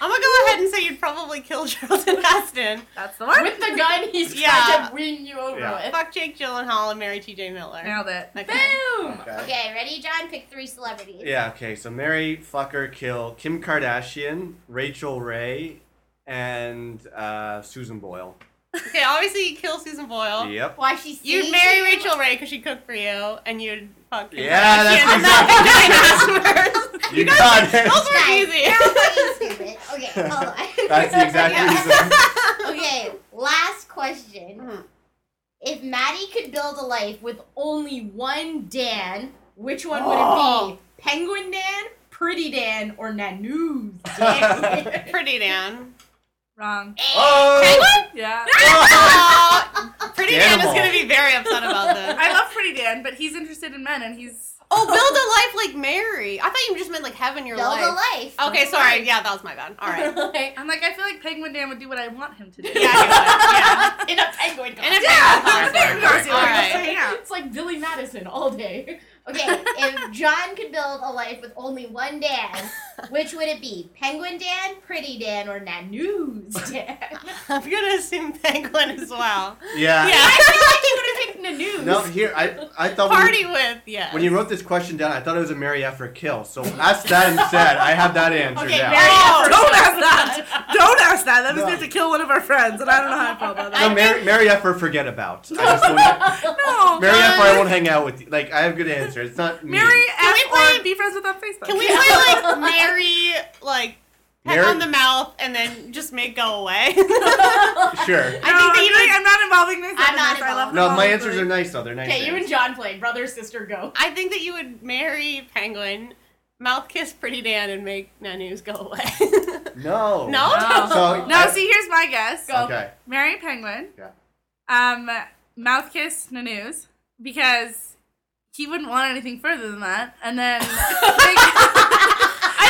I'm gonna go ahead and say you'd probably kill Charlton Heston. That's the one. With the gun, he's Yeah. trying to win you over Yeah. with. Fuck Jake Gyllenhaal and marry T.J. Miller. Nailed it. Okay. Boom. Okay. Okay, ready, John? Pick three celebrities. Yeah, okay, so marry Fucker kill Kim Kardashian, Rachael Ray, and uh, Susan Boyle. Okay, obviously you kill Susan Boyle. Yep. Why she? You'd marry it? Rachael Ray because she cooked for you, and you'd fuck Kim Yeah, that's Kardashian and exactly- Vagina You got it. Those were Guys, easy. You're all fucking stupid. Okay, hold on. That's the exact reason. okay, last question. Mhm. If Maddie could build a life with only one Dan, which one would Oh. it be? Penguin Dan, Pretty Dan, or Nanoos Dan? Pretty Dan. Wrong. Oh! Yeah. Oh, Pretty Dan is Animal. gonna be very upset about this. I love Pretty Dan, but he's interested in men, and he's Oh, build a life like marry. I thought you just meant like heaven your build life. a life. Okay, sorry. Yeah, that was my bad. All right. I'm like I feel like Penguin Dan would do what I want him to do. Yeah, I get it. in a penguin Yeah. And if Yeah, yeah, a penguin costume. All right. Yeah. It's like Billy Madison all day. Okay, if John could build a life with only one Dan, which would it be? Penguin Dan, Pretty Dan, or Nanoos Dan? I'm gonna assume penguin as well. Yeah. Yeah. I feel like you would have picked news. No, here I I thought when Party you, with, yeah. when you wrote this question down, I thought it was a marry F or kill. So ask that instead. I have that answer Okay, now. marry Oh, don't ask that. Don't ask that. That means No. we have to kill one of our friends, and I don't know how I feel about No, that. marry, marry F or forget about. I just No, marry F or I won't hang out with you. Like I have good answers. It's not me. marry F we or play- be friends with on Facebook. Can we play like marry, like peck marry- on the mouth, and then just make go away? Sure. No, I think that I'm, you like, I'm not involving myself. I'm in not this. I love involved. No, my answers are nice though. They're nice. Okay, you and John play brother sister go. I think that you would marry Penguin, mouth kiss Pretty Dan, and make Nanus go away. No. no? So No, I- see, here's my guess. Okay. marry Penguin. Yeah. Um, mouth kiss Nanu's because he wouldn't want anything further than that, and then. I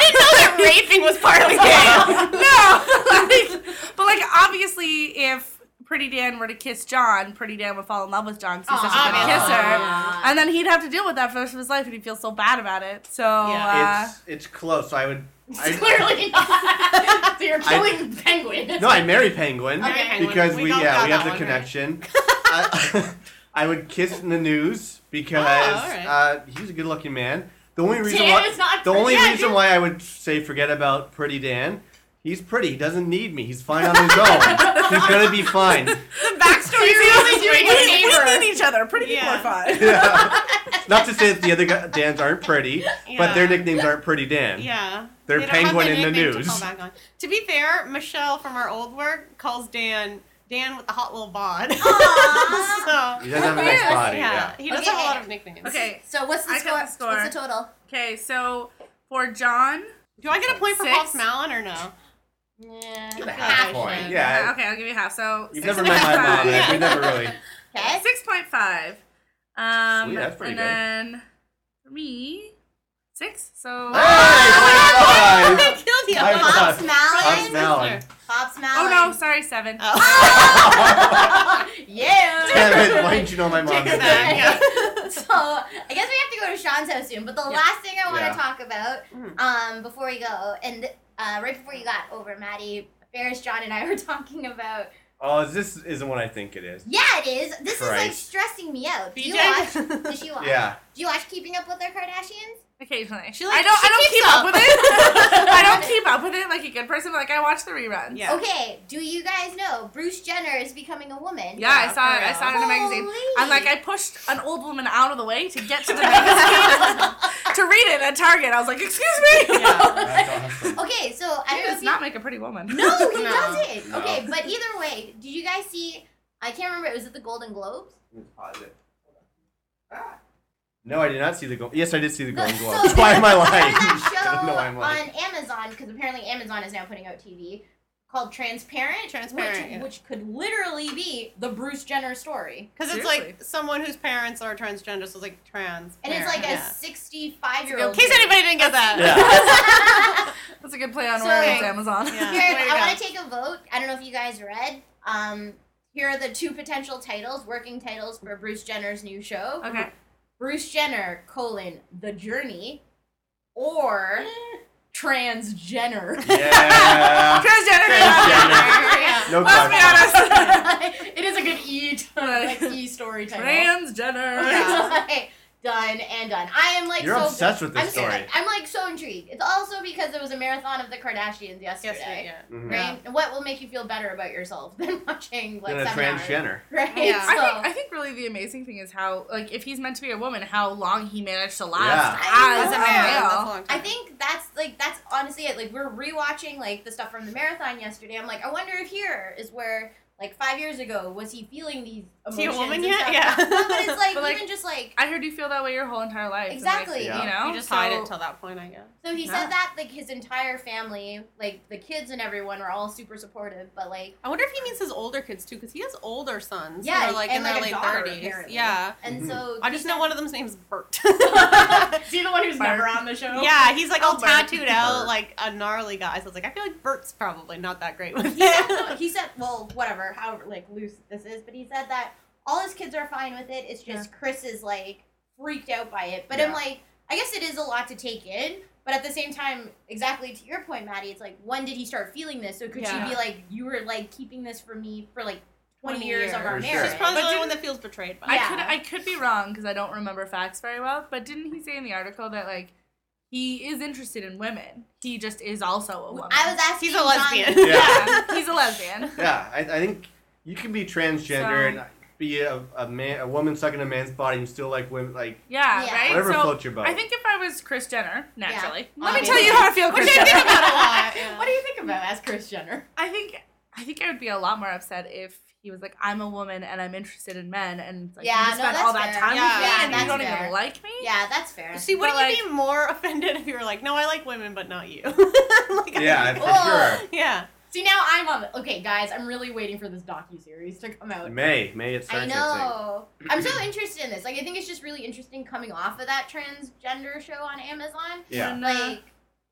didn't know that raping was part of the game. no, like, but like obviously, if Pretty Dan were to kiss John, Pretty Dan would fall in love with John because he's such a good Obviously. kisser, and then he'd have to deal with that for the rest of his life, and he'd feel so bad about it. So Yeah. uh, It's it's close. So I would. I, Clearly not. so you're killing penguin. no, I marry Penguin Okay. Penguin. because We we, yeah we have the one, connection. I, I would kiss the news because Oh, alright. uh, he's a good-looking man. The only reason Dan why is not the pretty. only Yeah, reason dude. why I would say forget about Pretty Dan. He's pretty. He doesn't need me. He's fine on his own. he's gonna be fine. The backstory You're is only doing we, a neighbor. we need each other. Pretty people are fine. Yeah. Not to say that the other gu- Dans aren't pretty, but their Yeah. nicknames aren't Pretty Dan. Yeah. They're They don't have Penguin the in the nickname to news. back on. To be fair, Michelle from our old work calls Dan Dan with the hot little bod. Aw. He doesn't have a nice body. yeah, Yeah. he does Okay. have a lot of nicknames. Okay, So what's the score? the score. What's the total? okay. So for John, Do I get a point for Six. false Malin or no? Yeah. I feel like half point. should. Yeah. okay, I'll give you half. So You've six never and met my five. mom. and We never really. Okay. Six point five. Um, Sweet, that's pretty and good. then for me, six. So Hey, high five. killed you. High Pops five. Pops Malin. Malin. Pops oh no, sorry, seven. yeah. Damn it, why didn't you know my mom Take did it that? back. so I guess we have to go to Sean's house soon. But the last thing I want to Yeah. talk about, Mhm. um, before we go, and uh, right before you got over, Maddie, Ferris, John, and I were talking about. Oh, this isn't what I think it is. Yeah, it is. This is like stressing me out. Do you watch? Does she watch? Yeah. Do you watch Keeping Up with the Kardashians? Occasionally, She, like, I don't. she I don't keeps keep up. up. with it. I don't keep up with it like a good person. But like I watch the reruns. Yeah. Okay. Do you guys know Bruce Jenner is becoming a woman? Yeah, I saw it. I saw it in a magazine. Holy. And like I pushed an old woman out of the way to get to the magazine to read it at Target. I was like, "Excuse me." Yeah. Okay, so I He don't know does if you not make a pretty woman. No, he No. doesn't. No. Okay, but either way, did you guys see? I can't remember. Was it the Golden Globes? Pause it. Ah. No, I did not see the gold. Yes, I did see the No, Golden so Globes. why am I there's lying? that I don't know why I'm show lying. on Amazon because apparently Amazon is now putting out TV called Transparent. Transparent, which, yeah. which could literally be the Bruce Jenner story, Because it's Seriously. like someone whose parents are transgender, so it's like trans. and it's like parent, a sixty-five-year-old. In case anybody didn't get that. Yeah. That's a good play on So- words, Amazon. Yeah. Here, I want to take a vote. I don't know if you guys read. Um, here are the two potential titles, working titles for Bruce Jenner's new show. Okay. Bruce Jenner, colon, The Journey, or Transgender. Yeah. Transgender. Transgender. No Let's be honest. it is a good E, like E story title. Transgender. Okay, done and done. I am like You're so obsessed with this I'm, so- story. I'm like so intrigued. It's also because there was a marathon of the Kardashians yesterday. Yesterday, yeah. Mhm. Right? And what will make you feel better about yourself than watching like Then a seven hours? transgender. Right? Yeah. So, I think I think really the amazing thing is how like if he's meant to be a woman, how long he managed to last Yeah. as As a a man, that's a male. I think that's like that's honestly it. Like we're rewatching like the stuff from the marathon yesterday. I'm like, I wonder if here is where like five years ago was he feeling these Is emotions? he a woman and yet? stuff? Yeah. No, but it's like But, like, even just like I heard you feel that way your whole entire life. Exactly. Like, Yeah. You know, You just so, hide it till that point, I guess. so he Yeah. said that like his entire family, like the kids and everyone, were all super supportive. But like I wonder if he means his older kids too, because he has older sons. Yeah, who are like and, in their like, a late daughter, thirties. apparently. Yeah. and Mhm. so I just know said- one of them's name's Burt. Is he the one who's Bart. never on the show? yeah, he's like all Oh, Burt. tattooed out, like a gnarly guy. So it's like I feel like Burt's probably not that great with he said, it. he said, well, whatever, however like loose this is, but he said that all his kids are fine with it. It's just Kris is like freaked out by it. But I'm like, I guess it is a lot to take in. But at the same time, exactly to your point, Maddie, it's like when did he start feeling this? So could Yeah. she be like, you were like keeping this from me for like 20 years of our For marriage. She's probably But the only one that feels betrayed by I it. Yeah. could I could be wrong because I don't remember facts very well, but didn't he say in the article that like he is interested in women? He just is also a woman. I was asking. He's a John- lesbian. Yeah. yeah, he's a lesbian. Yeah, I, I think you can be transgender So- and be a, a man, a woman stuck in a man's body and still like women, like Yeah, Yeah. right. Whatever so floats your boat. I think if I was Kris Jenner, naturally, Yeah, let me tell you how I feel, Which Kris I think about a lot. What do you think about as Kris Jenner? I think I think I would be a lot more upset if he was like, I'm a woman and I'm interested in men, and like, Yeah, you just no, spent all that fair. time Yeah, with me, yeah, and you don't fair. even like me. Yeah, that's fair. See, wouldn't But, you be more offended if you were like, "No, I like women, but not you"? like, yeah, for Whoa. sure. yeah. See, now I'm on. The, okay, guys, I'm really waiting for this docu series to come out. May, May it I know. I'm so interested in this. Like, I think it's just really interesting coming off of that transgender show on Amazon. Yeah. And, uh, Like,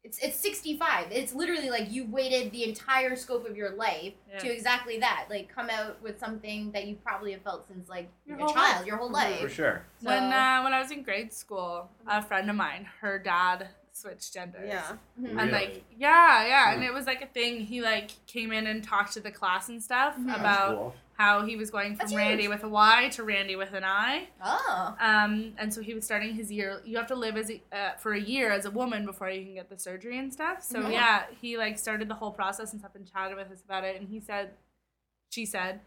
it's it's 65. It's literally like you've waited the entire scope of your life Yeah. to exactly that. Like, come out with something that you probably have felt since like Your a child, life. your whole life. For life. sure. when uh, when I was in grade school, a friend of mine, her dad switched genders. Yeah. Mhm. And Really? like yeah, yeah, and Hmm. it was like a thing. He like came in and talked to the class and stuff Mhm. About cool. how he was going from That's Randy huge. with a Y to Randy with an I. Oh. Um, and so he was starting his year. You have to live as a, uh, for a year as a woman before you can get the surgery and stuff. So Mhm. yeah, he like started the whole process and stuff and chatted with us about it. And he said, she said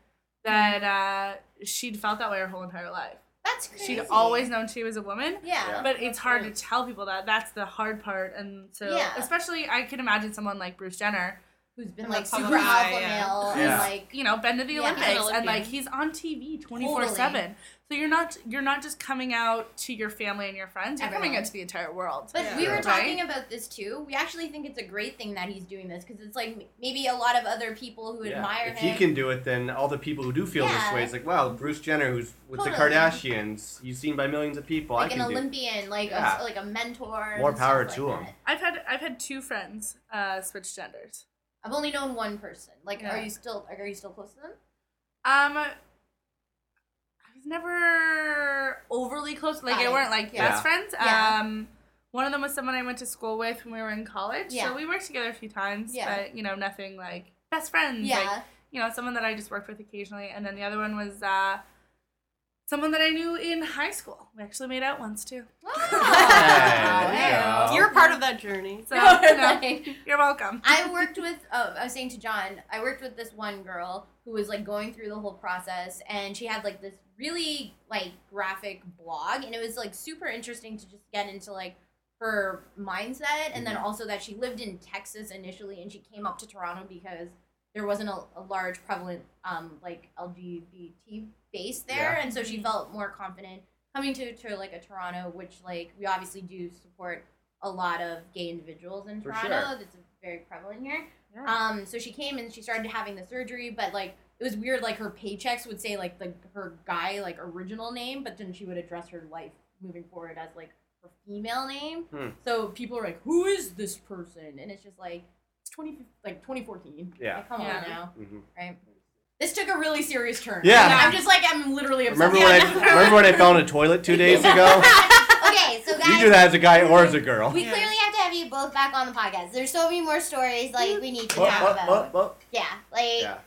that uh, she'd felt that way her whole entire life. That's crazy. She'd always known she was a woman. Yeah. But it's hard to tell people that. That's the hard part. And so, Yeah. especially, I can imagine someone like Bruce Jenner, Who's been In like super public eye, alpha yeah. male and Yeah. like you know, been to the Yeah, Olympics, an and like he's on TV twenty four seven. So you're not you're not just coming out to your family and your friends. You're coming out to the entire world. But Yeah. we were Right? talking about this too. We actually think it's a great thing that he's doing this because it's like maybe a lot of other people who Yeah. admire If him. If he can do it, then all the people who do feel Yeah. this way, it's like, wow, Bruce Jenner, who's with the Totally. Kardashians, he's seen by millions of people. like I an can do. Olympian, like Yeah. a, like a mentor. More power to like him. that. I've had I've had two friends uh, switch genders. I've only known one person. Like, Yeah. are you still like, are you still close to them? Um, I was never overly close. Like Got I it. weren't like Yeah. best friends. Yeah. Um, one of them was someone I went to school with when we were in college. Yeah. So we worked together a few times. Yeah. But you know nothing like best friends. Yeah. Like, you know someone that I just worked with occasionally, and then the other one was uh, someone that I knew in high school. We actually made out once too. Oh, there you wow. go. You're part of that journey. So you know, you're welcome. I worked with. Oh, I was saying to John, I worked with this one girl who was like going through the whole process, and she had like this really like graphic blog, and it was like super interesting to just get into like her mindset, and then also that she lived in Texas initially, and she came up to Toronto because there wasn't a, a large prevalent um like LGBT base there, Yeah. and so she felt more confident coming to to like a Toronto, which like we obviously do support a lot of gay individuals in For Toronto. sure. That's very prevalent here. Yeah. Um, so she came and she started having the surgery, but like it was weird. Like her paychecks would say like the her guy like original name, but then she would address her life moving forward as like her female name. Hmm. So people are like, "Who is this person?" And it's just like it's twenty like twenty fourteen. Yeah. Like, come Yeah. on now, Mhm. right? This took a really serious turn. Yeah. I'm just like I'm literally obsessed. Remember when I remember when I found a toilet two days ago? Okay, so guys, you do that as a guy or as a girl. we clearly have to have you both back on the podcast. There's so many more stories like we need to Oh, talk oh, about. oh. Yeah, like Yeah.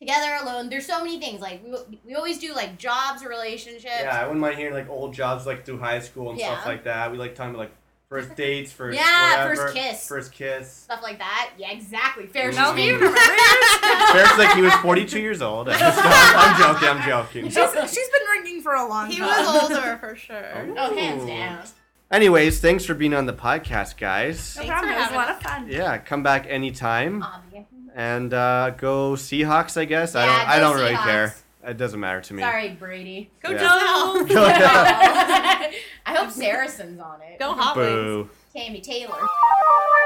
together alone. There's so many things. Like we, we always do like jobs, or relationships. Yeah, I wouldn't mind hearing like old jobs like through high school and stuff like that. We like talking about like first dates, first Yeah, whatever, first kiss. first kiss. Stuff like that. Yeah, exactly. Fair No, do you remember yours? Ferris like he was 42 years old. I'm, just- I'm joking. I'm joking. she's, she's been drinking for a long He time. He was older for sure. Oh, hands down. Anyways, thanks for being on the podcast, guys. No Thanks problem. It was a lot of fun. Yeah, come back anytime Obvious. and uh, go Seahawks. I guess I don't. I don't really care. It doesn't matter to me. Sorry, Brady. Go Yeah. Gisele. Go down. I hope Saracen's on it. Go Hot Wings. Tami Taylor.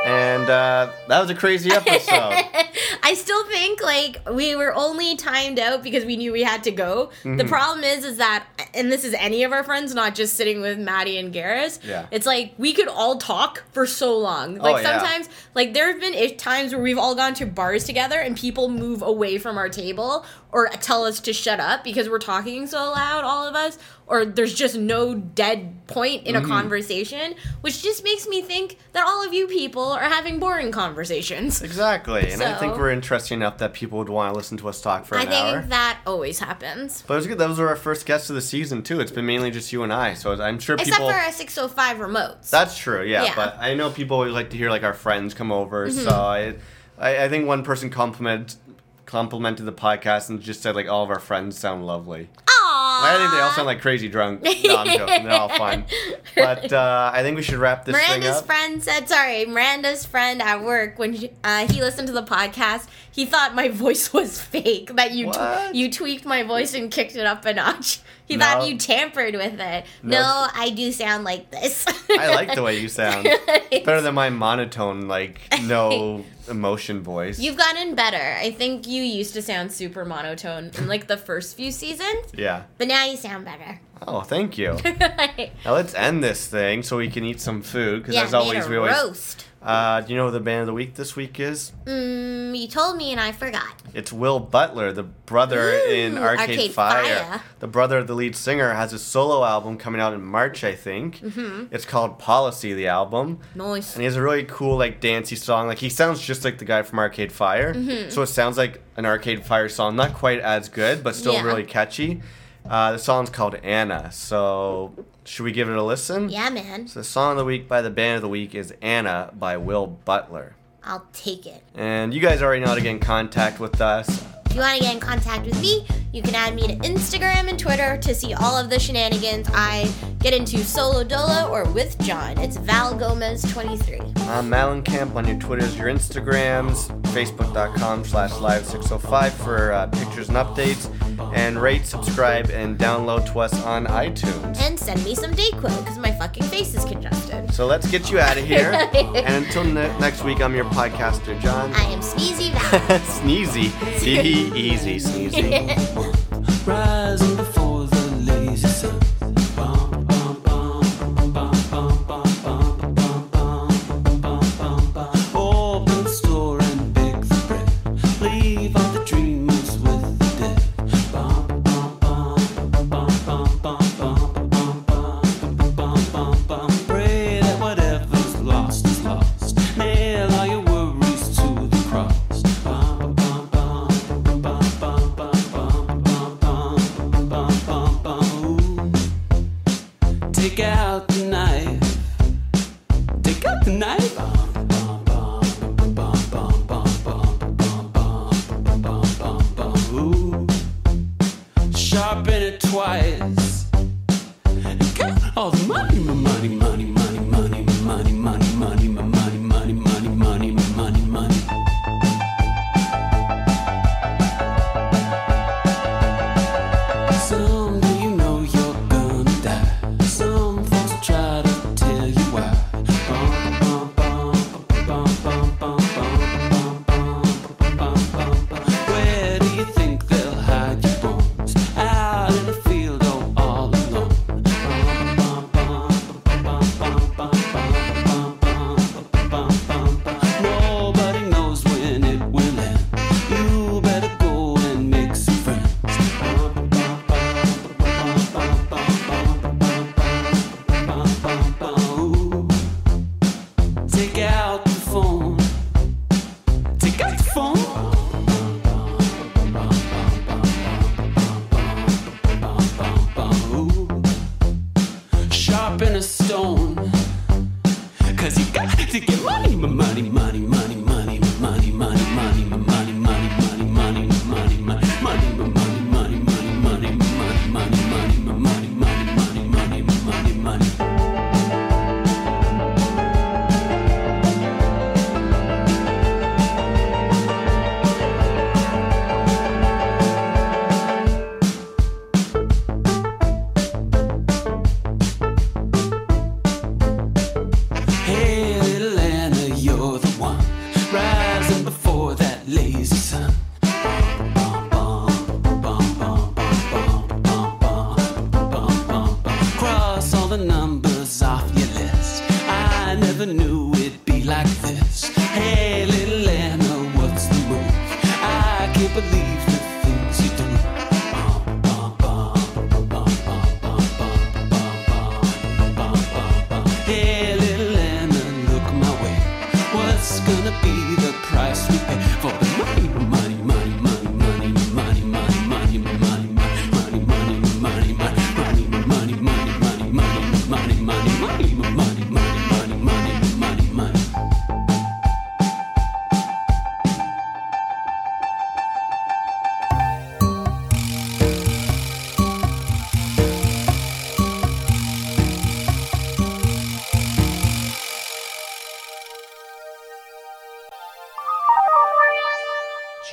And uh, that was a crazy episode. I still think like we were only timed out because we knew we had to go. The Mhm. problem is, is that, and this is any of our friends, not just sitting with Maddie and Garrus. Yeah. It's like we could all talk for so long. Like Oh, yeah. sometimes, like there have been times where we've all gone to bars together and people move away from our table or tell us to shut up because we're talking so loud, all of us. Or there's just no dead point in Mm-hmm. a conversation, which just makes me think that all of you people are having boring conversations. Exactly, and I think we're interesting enough that people would want to listen to us talk for an hour. I think hour. that always happens. But it was good. Those were our first guests of the season too. It's been mainly just you and I, so I'm sure Except people. for our 605 remotes. That's true, yeah, Yeah. But I know people always like to hear like our friends come over, Mm-hmm. so I, I, I think one person complimented complimented the podcast and just said like all of our friends sound lovely. Aww. I think they all sound like crazy drunk. No, I'm joking. They're all fun. But uh, I think we should wrap this thing Miranda's friend said, sorry, Miranda's friend at work, when she- uh, he listened to the podcast, he thought my voice was fake, that you, you tweaked my voice and kicked it up a notch. He No. thought you tampered with it. No, No, I do sound like this. I like the way you sound. Better than my monotone, like no emotion voice. You've gotten better. I think you used to sound super monotone in like the first few seasons, yeah. but now you sound better. Oh, thank you. Now let's end this thing so we can eat some food. Because yeah, as always, we always. roast. Uh, do you know who the band of the week this week is? Mm, you told me and I forgot. It's Will Butler, the brother in Arcade, Arcade Fire. Fire. The brother of the lead singer has a solo album coming out in March, I think. Mm-hmm. It's called Policy, the album. Nice. And he has a really cool, like, dancey song. Like, he sounds just like the guy from Arcade Fire. Mm-hmm. So it sounds like an Arcade Fire song. Not quite as good, but still Yeah. really catchy. Uh, the song's called Anna. So, should we give it a listen? Yeah, man. So the song of the week by the band of the week is Anna by Will Butler. I'll take it. And you guys already know how to get in contact with us. If you want to get in contact with me, you can add me to Instagram and Twitter to see all of the shenanigans I get into solo dolo or with John. It's Val Gomez 23. I'm Malin Camp on your Twitters, your Instagrams, Facebook.com slash Live605 for uh, pictures and updates. And rate, subscribe, and download to us on iTunes. And send me some Dayquil because my fucking face is congested. So let's get you out of here. and until ne- next week, I'm your podcaster, John. I am Sneezy Val. Sneezy. easy, Susie. Rise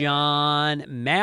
John Gomez.